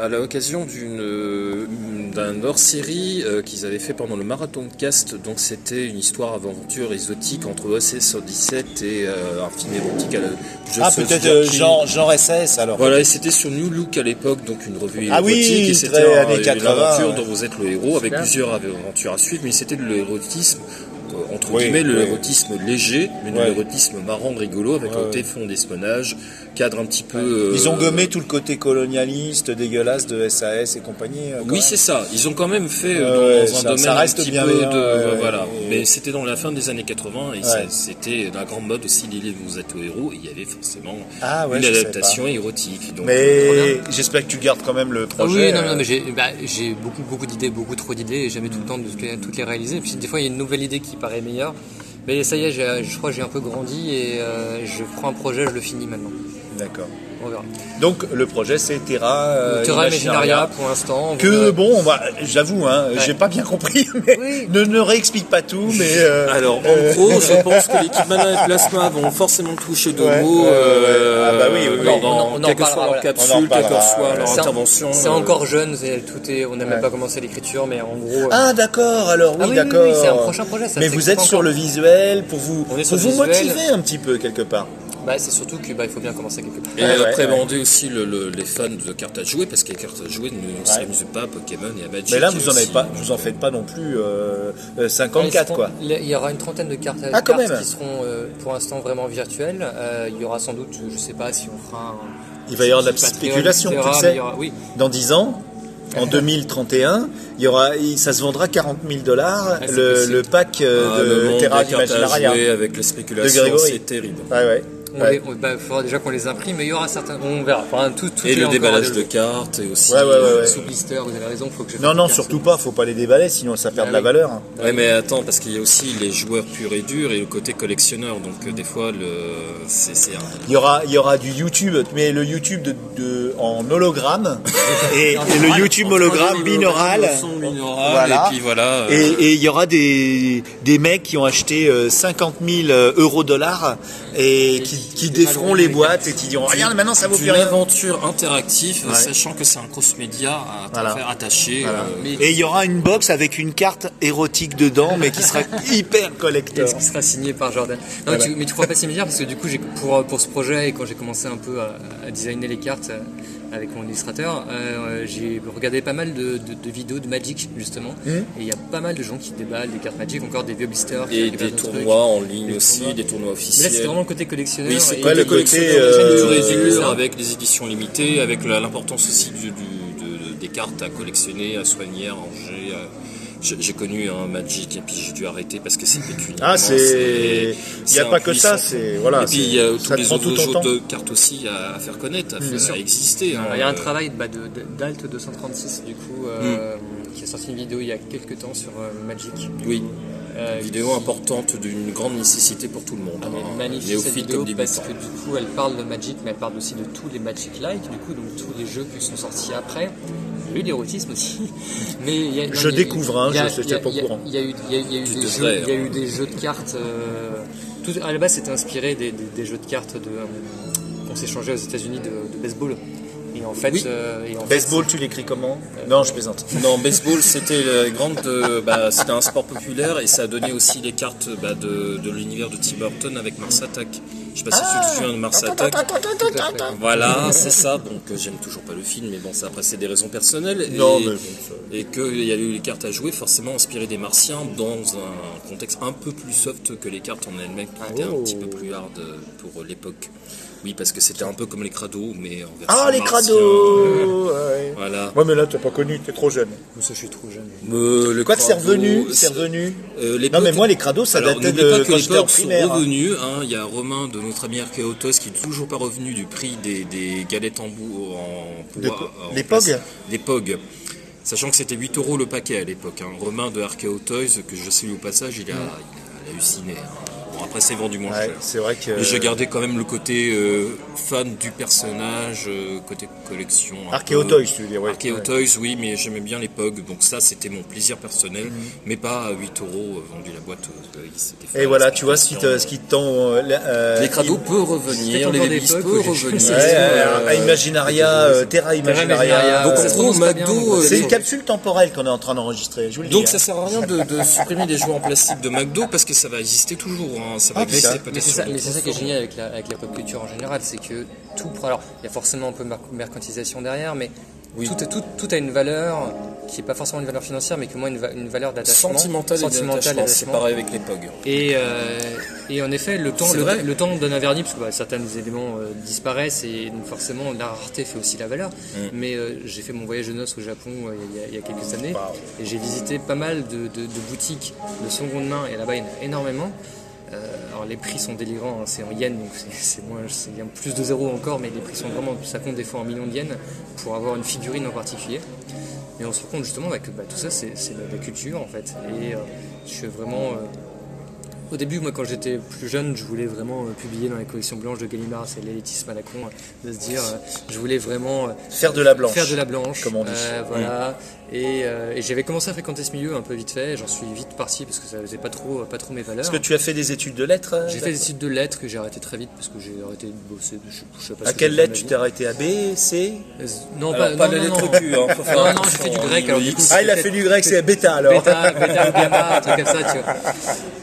à l'occasion d'une euh, d'un hors-série euh, qu'ils avaient fait pendant le marathon de cast. Donc c'était une histoire aventure exotique entre OSS 117 et euh, un film érotique à la Ah, peut-être euh, genre, genre SS alors. Voilà, et c'était sur New Look à l'époque, donc une revue Ah oui, érotique, et très c'était un- une 80, aventure ouais. dont vous êtes le héros, avec plusieurs aventures à suivre, mais c'était de l'érotisme, euh, entre Oui, guillemets, le oui. l'érotisme léger, mais l'érotisme marrant, rigolo, avec Ouais, un fond d'espionnage, cadre un petit peu... euh, Ils ont gommé tout le côté colonialiste, dégueulasse de SAS et compagnie. euh, Oui, c'est ça. Ils ont quand même fait euh, dans, ouais, un ça- domaine ça reste un petit peu de ouais, voilà. ouais. Mais c'était dans la fin des années 80 et Ouais. c'était la grande mode aussi. L'île vous êtes au héros. et Il y avait forcément Ah une adaptation érotique. Donc, Mais j'espère que tu gardes quand même le Ah projet. oui, non, non, mais j'ai bah, j'ai beaucoup, beaucoup d'idées, beaucoup trop d'idées, et jamais tout le temps de toutes les, réaliser. Et puis des fois, il y a une nouvelle idée qui paraît meilleure. Mais ça y est, je crois que j'ai un peu grandi et euh, je prends un projet, je le finis maintenant. D'accord. On verra. Donc le projet c'est Terra, euh, Terra Imaginaria. Imaginaria pour l'instant. Que bon, j'avoue, hein, j'ai pas bien compris, mais Oui. ne, ne réexplique pas tout, mais euh, Alors, en euh, gros, je pense que l'équipe Mana et Plasma vont forcément toucher deux Ouais, mots ouais, ouais. euh, Ah bah oui, dans, quelle que soit leur capsule, quelle que soit leur intervention. C'est euh, encore jeune, tout est, on n'a même Ouais. pas commencé l'écriture, mais en gros. Ah d'accord, alors oui, Ah oui, d'accord. oui, c'est un prochain projet, ça mais vous êtes sur le visuel pour vous, pour motiver un petit peu quelque part. Bah, c'est surtout qu'il bah, faut bien commencer quelque part. Et Ouais, ouais, après, ouais. aussi le- le- les fans de cartes à jouer, parce que les cartes à jouer ne s'amusent pas à Pokémon et à Magic. Mais là vous en avez aussi. pas, vous en faites pas non plus euh, euh, Ils 54 seront- quoi. Il y aura une trentaine de cartes, Ah, quand cartes même. qui seront euh, pour l'instant vraiment virtuelles. Euh, il y aura sans doute, je sais pas si on fera un. Il va y avoir de la Patreon, spéculation, tu le sais. aura- Oui, Dans 10 ans, en 2031, il y aura, ça se vendra 40 000 dollars c'est le, le pack euh, Ah, de Terra des cartes à Imaginaria. jouer avec les spéculations, c'est terrible. Ouais. On Ouais. les- on- bah, il faudra déjà qu'on les imprime, mais il y aura certains. On verra. Enfin, tout, tout Et le encore déballage de cartes et aussi. Ouais, ouais, ouais, ouais. Sous blister, vous avez raison, faut que je Non, non, surtout pas, faut pas les déballer, sinon ça perd Ah de la oui. valeur. Ouais, mais attends, parce qu'il y a aussi les joueurs purs et durs et le côté collectionneur. Donc, euh, des fois, le... c'est un. Il y aura, il y aura du YouTube, mais le YouTube de, de- en hologramme et, et le YouTube hologramme binaural. Voilà. Et puis voilà. euh, Et, et il y aura des, des mecs qui ont acheté euh, 50 000 euros dollars et qui, qui déferont les boîtes et qui diront regarde maintenant ça vaut plus Une rien. aventure interactive, Ouais. sachant que c'est un cross-média à Voilà. faire attaché. Voilà. euh, Mais- Et il y aura une box avec une carte érotique dedans, mais qui sera hyper collector. Qui sera signé par Jordan Non, Voilà. tu- mais tu crois pas dire parce que du coup, j'ai- pour, pour ce projet et quand j'ai commencé un peu à, à designer les cartes euh, avec mon illustrateur, euh, j'ai regardé pas mal de, de- de vidéos de Magic justement. Mmh. Et il y a pas mal de gens qui déballent des cartes Magic, encore des vieux blisters. qui Et des trucs. tournois en ligne Des aussi, tournois. des tournois Mais là, c'était officiels. vraiment le côté collectionneur. Oui, c'est pas le côté, euh, avec les éditions limitées, avec la- l'importance aussi du- du- de- des cartes à collectionner, à soigner, à ranger. à- J'ai connu un Magic et puis j'ai dû arrêter parce que c'était qu'une. Ah, c'est. Il n'y a pas que ça, c'est. Voilà. et puis c'est- il y a tous les autres jeux de cartes aussi à, à faire connaître, à, faire- à exister. hein. Il y a un Euh, travail bah, d'Alt 236 du coup euh, qui a sorti une vidéo il y a quelques temps sur euh, Magic. Oui, Euh, vidéo importante d'une grande nécessité pour tout le monde. Ah, mais hein. magnifique cette vidéo comme parce que du coup elle parle de Magic mais elle parle aussi de tous les Magic-like du coup donc tous les jeux qui sont sortis après. Il y a eu l'érotisme aussi. Mais il y a- non, Je il y a- découvre, hein, il y a- je- j'étais il y a- pas au courant. Il y a eu, il y a- il y a eu Tu des jeux, il y a eu des jeux de cartes. euh, tout, à la base c'était inspiré des, des- des jeux de cartes de, euh, qu'on s'échangeait aux États-Unis de, de baseball. Et en fait, Oui. euh, et en fait, Baseball, tu l'écris comment? Non, je plaisante. Non, baseball, c'était grande, euh, bah, c'était un sport populaire et ça a donné aussi les cartes bah, de, de l'univers de Tim Burton avec Mars Attack. Je sais pas si tu te souviens de Mars Attack. Voilà, c'est ça. Donc euh, j'aime toujours pas le film, mais bon, ça après c'est des raisons personnelles. Non, et, mais bon, et qu'il y a eu les cartes à jouer, forcément inspirées des Martiens dans un contexte un peu plus soft que les cartes en elles-mêmes, qui étaient Oh. un petit peu plus hard euh, pour l'époque. Oui, parce que c'était un peu comme les crados, mais en version Ah, les crados ouais. Voilà. Ouais, mais là, t'as pas connu, t'es trop jeune. Ça, je suis trop jeune. Me- le Quoi que c'est revenu, c'est revenu. Euh, Non, mais moi, les crados, ça Alors, datait de pas que quand les j'étais en pubs sont primaire. hein. revenus. hein. Il y a Romain de notre ami Archéotos qui est toujours pas revenu du prix des, des galettes en bout en, De poids- quoi en Les place- POG Des POG. Sachant que c'était 8 euros le paquet à l'époque. hein. Romain de Archéotoys, que je salue au passage, il a, il a halluciné. hein. Bon, après, c'est vendu moins Ouais, cher. c'est vrai que. Mais je gardais quand même le côté euh, fan du personnage, euh, côté collection. un peu. Archéotoys, tu veux dire, ouais. Archéotoys, oui, mais j'aimais bien les POG, donc ça c'était mon plaisir personnel, Mhm. mais pas à 8 euros euh, vendu la boîte. euh, il Et voilà, tu vois ce qui ce qui te tend. euh, la- euh, Les crados im- peuvent revenir, les l'époque peuvent j'ai- revenir. Ouais, euh, à Imaginaria, euh, Terra Imaginaria. Donc McDo, C'est une capsule temporelle qu'on est en train d'enregistrer, je vous le dis. Donc hein. ça sert à rien de, de supprimer les jouets en plastique de McDo parce que ça va exister toujours. Ça va Ah. Mais peut-être c'est sur ça, mais c'est ça qui est génial avec la, avec la pop culture en général, c'est que tout. Alors, il y a forcément un peu de mer- mercantilisation derrière, mais Oui. tout, tout, tout a une valeur qui n'est pas forcément une valeur financière, mais qui moins une, va- une valeur d'attachement. Sentimental et Sentimental d'attachement, c'est pareil avec les POG. Et, euh, et en effet, le temps, C'est le, vrai. le temps donne un vernis, parce que bah, certains éléments euh, disparaissent et donc forcément la rareté fait aussi la valeur. Mm. Mais euh, j'ai fait mon voyage de noces au Japon il, y a, il y a quelques années et j'ai visité pas mal de, de- de boutiques de seconde main et là-bas il y en a énormément. Euh, alors les prix sont délirants, hein, c'est en yens donc c'est- moins, c'est bien plus de zéro encore, mais les prix sont vraiment, ça compte des fois en millions de yens pour avoir une figurine en particulier. Mais on se rend compte justement bah, que bah, tout ça c'est de la culture en fait. Et euh, je suis vraiment. euh, au début, moi, quand j'étais plus jeune, je voulais vraiment euh, publier dans les collections blanches de Gallimard. C'est l'élitisme à la con, de se dire, je voulais vraiment Faire de la blanche. faire de la blanche. comme on dit. Voilà. Et, euh, et j'avais commencé à fréquenter ce milieu un peu vite fait. J'en suis vite parti parce que ça faisait pas trop, pas trop mes valeurs. Est-ce que tu as fait des études de lettres euh, J'ai fait des études de lettres que j'ai arrêté très vite parce que j'ai arrêté de bosser. Je, je sais pas À quelle lettre tu t'es arrêté à B, C Euh, Non, Alors, pas, pas non, la non, lettre non. Q, hein, faut faire Non, non, j'ai fait du hein, grec. Alors, du coup, Ah, il a fait du grec, c'est bêta alors. Bêta, bêta ou gamma, un truc comme ça, tu vois.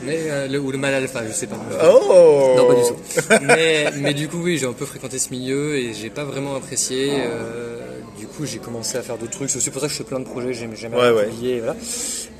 Mais, euh, le, ou le mal alpha, je sais pas. Oh Non, pas du tout. Mais, mais du coup, oui, j'ai un peu fréquenté ce milieu et j'ai pas vraiment apprécié. euh, coup, j'ai commencé à faire d'autres trucs. C'est aussi pour ça que je fais plein de projets, j'ai jamais Ouais, publié. Voilà.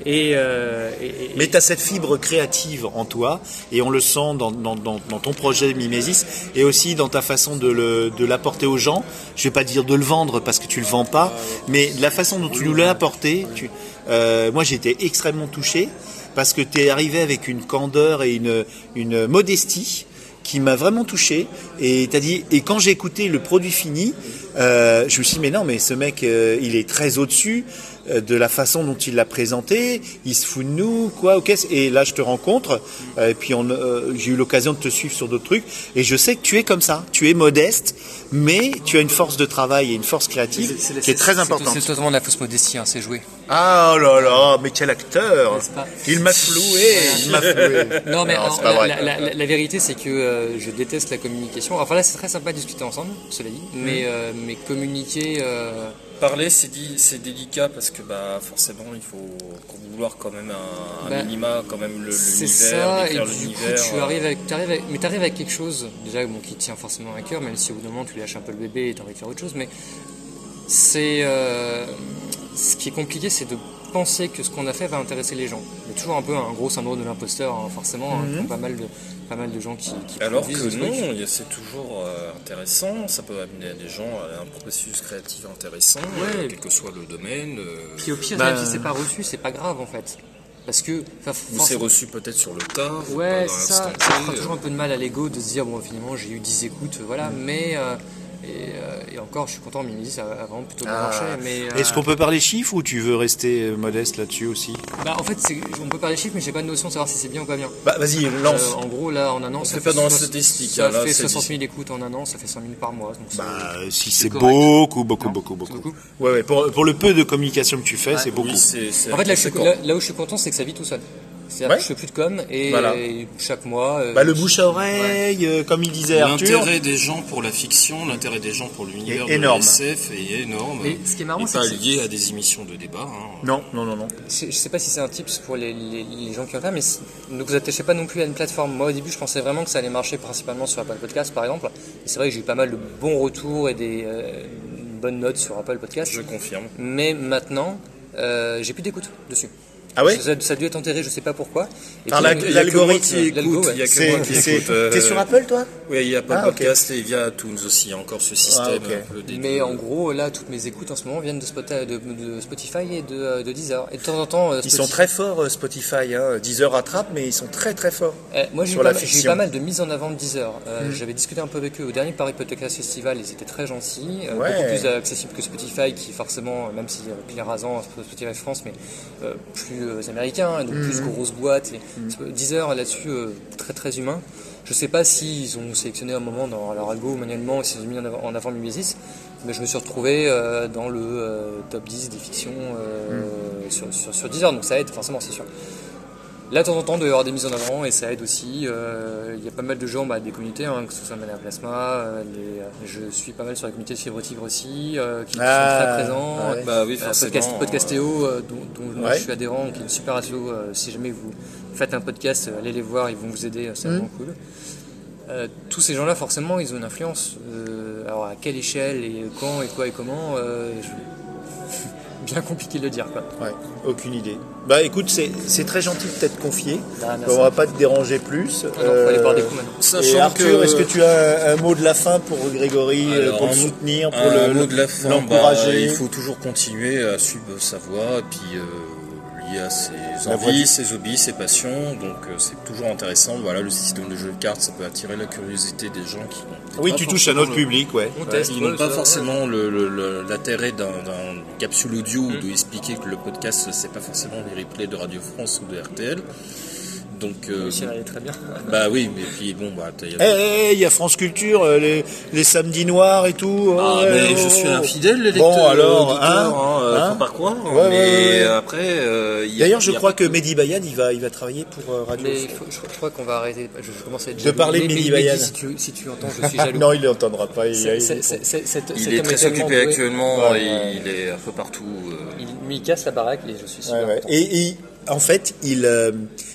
Et, euh, et- et- Mais tu as cette fibre créative en toi, et on le sent dans, dans- dans- dans ton projet Mimesis, et aussi dans ta façon de l'apporter aux gens. Je vais pas dire de le vendre parce que tu le vends pas, mais la façon dont tu nous l'as apporté, tu, euh, moi j'ai été extrêmement touché, parce que tu es arrivé avec une candeur et une, une modestie qui m'a vraiment touché. Et t'as dit et quand j'ai écouté le produit fini euh, je me suis dit mais non mais ce mec euh, il est très au dessus euh, de la façon dont il l'a présenté, il se fout de nous, quoi, ok. Et là, je te rencontre, euh, et puis on, euh, j'ai eu l'occasion de te suivre sur d'autres trucs, et je sais que tu es comme ça, tu es modeste, mais tu as une force de travail et une force créative qui est très importante. C'est totalement de la fausse modestie, hein, c'est joué. Ah oh là là, mais quel acteur pas Il m'a floué, il m'a floué. Non, mais Non, vrai. la, la- la- la vérité, c'est que euh, je déteste la communication. Enfin là, c'est très sympa de discuter ensemble, cela dit, mais, euh, mais communiquer. Parler, c'est dit- c'est délicat parce que bah, forcément, il faut vouloir quand même un, un Bah, minima, quand même le- C'est ça, et du coup, tu euh, arrives avec, t'arrives avec- mais t'arrives avec quelque chose, déjà, bon, qui tient forcément à cœur, même si au bout d'un moment, tu lâches un peu le bébé et t'as envie de faire autre chose, mais c'est, euh, ce qui est compliqué, c'est de penser que ce qu'on a fait va intéresser les gens. Il y a toujours un peu un gros syndrome de l'imposteur, hein, forcément, hein, qui ont pas mal de, pas mal de gens qui, qui Alors que non, c'est toujours euh, intéressant, ça peut amener des gens à un processus créatif intéressant, Ouais. euh, quel que soit le domaine. euh, Puis au pire, Bah, même si c'est pas reçu, c'est pas grave en fait. Parce que, c'est reçu peut-être sur le tas, ou Ouais, pas dans c'est ça. Ça fera toujours un peu de mal à l'ego de se dire, bon, finalement, j'ai eu 10 écoutes, voilà, mais. euh, et, euh, et encore, je suis content, Mimisi, ça a vraiment plutôt bien Ah. marché. Mais, euh, Est-ce qu'on peut parler chiffres ou tu veux rester euh, modeste là-dessus aussi? Bah, en fait, c'est- on peut parler chiffres, mais j'ai pas de notion de savoir si c'est bien ou pas bien. Bah vas-y, Euh, en gros, là, en un an, ça fait fait, pas dans la soix- statistique, Ça hein, là, fait c'est 60 dit. 000 écoutes en un an, ça fait 100 000 par mois. Donc c'est- Bah, si c'est beaucoup, beaucoup, Non, beaucoup, c'est beaucoup. beaucoup. Ouais, ouais, pour, pour le peu de communication que tu fais, c'est beaucoup. oui, c'est- c'est En fait, là, je suis, conséquent. là, là où je suis content, c'est que ça vit tout seul. C'est-à-dire Ouais. que je fais plus de com et, Voilà. chaque mois. euh, Bah, le bouche à oreille, euh, comme il disait Arthur. L'intérêt des gens pour la fiction, l'intérêt des gens pour l'univers de énorme. SF est énorme. Et ce qui est marrant, c'est pas lié à des émissions de débat. hein. Non, non, non, non. Je je sais pas si c'est un tips pour les, les- les gens qui en font, mais ne vous attachez pas non plus à une plateforme. Moi, au début, je pensais vraiment que ça allait marcher principalement sur Apple Podcast, par exemple. Et c'est vrai que j'ai eu pas mal de bons retours et des euh, bonnes notes sur Apple Podcast. Je confirme. Mais maintenant, euh, j'ai plus d'écoute dessus. Ah ouais ça, ça a dû être enterré, je sais pas pourquoi. Par L'algorithme, qui l'algo, écoute. ouais. Euh, T'es sur Apple, toi? Oui, il y a pas Ah, de ok. podcast et il y a iTunes aussi. Il y a encore ce système Ah, un peu des Mais en gros, là, toutes mes écoutes en ce moment viennent de, Spota- de- de Spotify et de, euh, de Deezer. Et de temps en temps, euh, Ils sont très forts, euh, Spotify. Hein. Deezer rattrape, mais ils sont très très forts. Euh, moi, j'ai eu, pas mal- j'ai eu fiction. pas mal de mises en avant de Deezer. Euh, Mhm. J'avais discuté un peu avec eux au dernier Paris Podcast Festival, ils étaient très gentils, euh, Ouais. beaucoup plus accessibles que Spotify, qui forcément, euh, même s'il y a pile rasant Spotify France, mais euh, plus euh, américain, donc Mhm. plus grosse boîte. Et Deezer là-dessus, euh, très très humain. Je sais pas s'ils ont sélectionné un moment dans leur algo manuellement, ou s'ils ont mis en avant, Mimesis, mais je me suis retrouvé euh, dans le euh, top 10 des fictions euh, Mhm. sur, sur, sur Deezer, donc ça aide forcément, c'est sûr. Là, de temps en temps, il doit y avoir des mises en avant et ça aide aussi. Euh, Il y a pas mal de gens, bah, des communautés, hein, que ce soit Mana Plasma, euh, les, euh, je suis pas mal sur la communauté de Fibre Tigre aussi, euh, qui Ah, sont très présents. ouais. Bah oui, forcément. podcast, Podcastéo, euh, dont, dont Ouais. je suis adhérent, qui est une super asso. euh, si jamais vous faites un podcast, allez les voir, ils vont vous aider, c'est Mhm. vraiment cool. Euh, tous ces gens-là, forcément, ils ont une influence. Euh, alors, à quelle échelle et quand et quoi et comment, euh, je- bien compliqué de le dire. Quoi. Ouais, aucune idée. Bah écoute, c'est c'est très gentil de t'être confié. Ah. On va pas te déranger plus. Non, non, faut aller boire des coups maintenant. Et Arthur, que- euh, est-ce que tu as un, un mot de la fin pour Grégory, euh, Alors, pour le soutenir, pour un le- mot de la fin, bah, l'encourager il faut toujours continuer à suivre sa voie et puis euh, lié à ses La voie envies, du- ses hobbies, ses passions. Donc euh, c'est toujours intéressant. Voilà, le système de jeu de cartes, ça peut attirer la curiosité des gens qui n'ont Oui, tu touches à notre le- public, ouais. On Ouais. teste. Ils n'ont Ouais, pas ça, forcément l'intérêt d'un capsule audio ou de expliquer que le podcast c'est pas forcément les replays de Radio France ou de RTL. Donc euh, allait très bien. bah oui, mais puis bon bah t'as- Eh, eh, il y a France Culture, euh, les, les samedis noirs et tout. Ah, Oh, mais ouais, je oh. suis un fidèle lecteur. Bon, alors, auditeur, hein, hein, euh, hein. pas croire. Ouais, mais ouais, ouais. après, euh, il D'ailleurs, je il y a crois que Mehdi Bayad, il va, il va travailler pour euh, Radio Mais il faut- je, je crois qu'on va arrêter. Je, je commence à être De jaloux. parler de Mehdi. Mehdi, Si tu, si tu entends, je suis jaloux. Non, il l'entendra pas. il- C'est- il- c'est- cet- Il est très occupé actuellement, il est un peu partout. euh, Il, il casse la baraque et je suis content. Et, et, en fait, il, euh,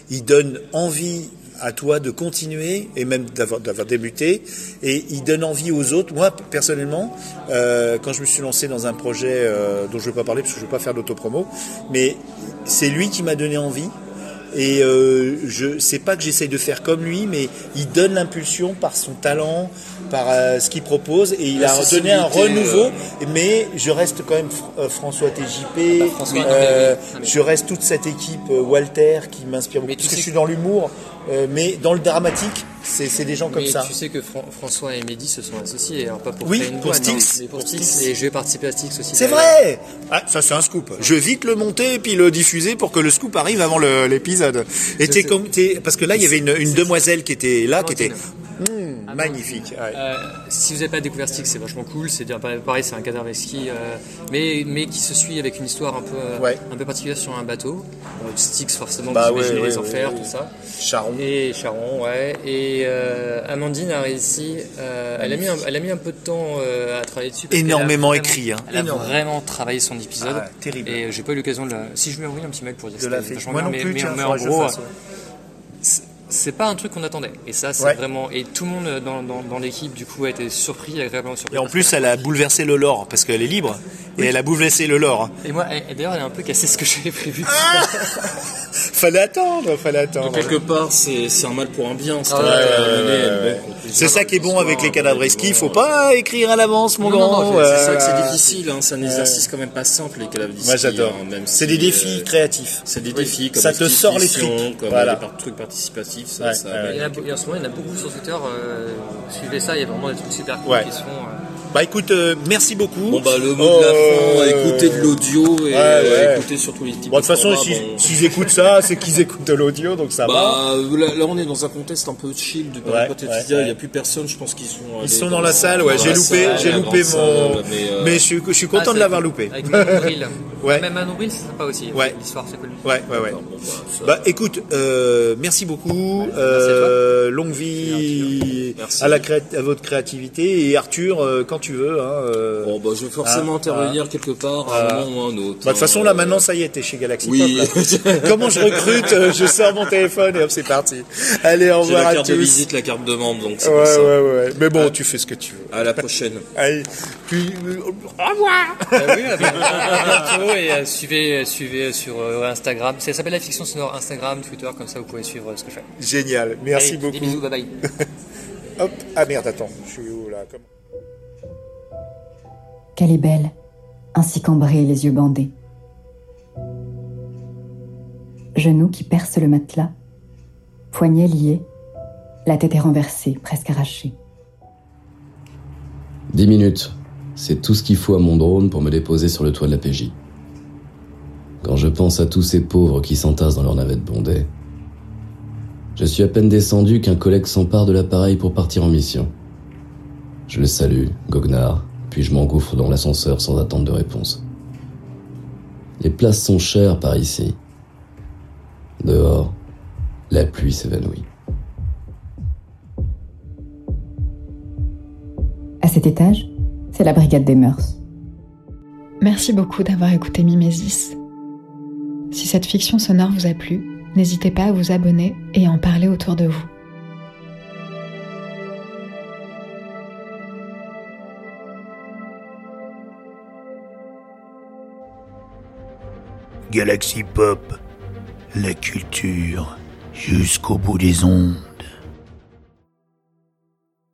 il donne envie à toi de continuer et même d'avoir d'avoir débuté et il donne envie aux autres. Moi personnellement, euh, quand je me suis lancé dans un projet euh, dont je ne vais pas parler parce que je ne veux pas faire d'autopromo, mais c'est lui qui m'a donné envie. Et euh, je sais pas que j'essaye de faire comme lui, mais il donne l'impulsion par son talent, par euh, ce qu'il propose, et il La a donné un renouveau. euh, Mais je reste quand même Fr- euh, François TJP, bah, François, non, mais euh, oui, non, mais- je reste toute cette équipe, Walter qui m'inspire beaucoup, parce que je suis dans l'humour. Euh, mais dans le dramatique, c'est c'est des gens comme Mais ça. tu sais que Fran- François et Mehdi se sont associés, alors pas pour Oui, créer une pour boîte, non, Styx. mais pour Pour Styx, Styx. et je vais participer à Styx aussi. C'est d'ailleurs. vrai Ah, ça c'est un scoop. Je vais vite le monter et puis le diffuser pour que le scoop arrive avant le- l'épisode. Et t'es- parce que là il y avait une, une demoiselle qui était là, qui était Amandine. hmm, magnifique. Ouais. Euh, si vous n'avez pas découvert Styx, c'est vachement cool. C'est pareil, c'est un cadavre ski, euh, mais, mais qui se suit avec une histoire un peu, euh, Ouais. un peu particulière sur un bateau. Euh, Styx, forcément, Bah vous imaginez ouais, les ouais, enfers, ouais. tout ça. Charon. Et Charon, ouais. Et euh, Amandine a réussi. euh, elle, a mis un, elle a mis un peu de temps euh, à travailler dessus. parce qu'elle a Énormément vraiment- écrit, hein. Elle a Énorme. vraiment travaillé son épisode. Ah, terrible. Et euh, j'ai pas eu l'occasion de la. Si je lui ai envoyé un petit mail pour dire De que la vachement Moi bien, non mais, plus, mais- tiens, mais faudrait en gros, fasse, ouais. C'est- pas un truc qu'on attendait. Et ça, c'est Ouais. vraiment. Et tout le monde euh, dans, dans, dans l'équipe, du coup, a été surpris, agréablement surpris. Et en plus, elle a bouleversé le lore parce qu'elle est libre et elle a bouleversé le lore. Et moi, d'ailleurs, elle a un peu cassé ce que j'avais prévu. Ah Fallait attendre, fallait attendre. Quelque part, c'est un mal pour un bien. Ah ouais, ouais, ouais, C'est ça qui est bon avec les cadavreski, il faut pas écrire à l'avance, mon Non, grand. non, euh, C'est ça que c'est difficile, hein, c'est un exercice quand même pas simple les cadavreski. Moi j'adore. hein, même C'est des défis euh, créatifs. C'est des défis comme Ça te sort les tripes. comme Voilà. par- trucs participatifs. Ça, ça et en ce moment, il y en a beaucoup sur Twitter. euh, suivez ça, il y a vraiment des trucs super cool qui se font. Bah écoute, euh, merci beaucoup. Bon bah le mot de la fin, euh, écoutez de l'audio et ouais, euh, ouais. écoutez surtout les types Bon, de toute façon, formats, si- bon. s'ils écoutent ça, c'est qu'ils écoutent de l'audio, donc ça va. Bah, là, là, on est dans un contexte un peu chill de Ouais, Paris Quotidian, ouais, il n'y a plus personne, je pense qu'ils sont Ils sont dans la salle, ouais. J'ai loupé, j'ai loupé mon. mais, je suis, je suis content ah, de l'avoir loupé. Avec. Ouais. Même Manon Bril, c'est sympa aussi. Ouais. L'histoire, c'est cool. Ouais, ouais, ouais. bon, bah, ça- Bah écoute, euh, merci beaucoup. Euh, longue vie Merci. à, la à votre créativité et Arthur, euh, quand tu veux. Hein, euh, Bon, bah, je vais forcément Ah, intervenir quelque part à un moment ou à un autre. Bah, de toute façon, hein, là, euh, maintenant, ça y est, t'es chez Galaxy Oui. Pop. là. Comment je recrute euh, Je sors mon téléphone et hop, c'est parti. Allez, au revoir la à carte tous. de visite, la carte de membre, donc c'est Ouais, ça. ouais, ouais. Mais bon, tu fais ce que tu veux. À la prochaine. Allez, puis, euh, au revoir. Euh, oui, à bientôt, et euh, suivez, euh, suivez sur euh, Instagram. Ça s'appelle la fiction sonore Instagram, Twitter, comme ça vous pouvez suivre euh, ce que je fais. Génial, merci Allez, beaucoup. Des bisous, bye bye. Hop, ah merde, attends, je suis où là Comment- Qu'elle est belle, ainsi cambrée et les yeux bandés. Genoux qui percent le matelas, poignets liés, la tête est renversée, presque arrachée. Dix minutes. C'est tout ce qu'il faut à mon drone pour me déposer sur le toit de la PJ. Quand je pense à tous ces pauvres qui s'entassent dans leur navette bondée, je suis à peine descendu qu'un collègue s'empare de l'appareil pour partir en mission. Je le salue, goguenard, puis je m'engouffre dans l'ascenseur sans attendre de réponse. Les places sont chères par ici. Dehors, la pluie s'évanouit. À cet étage, c'est la brigade des mœurs. Merci beaucoup d'avoir écouté Mimésis. Si cette fiction sonore vous a plu, n'hésitez pas à vous abonner et à en parler autour de vous. Galaxy Pop, la culture jusqu'au bout des ondes.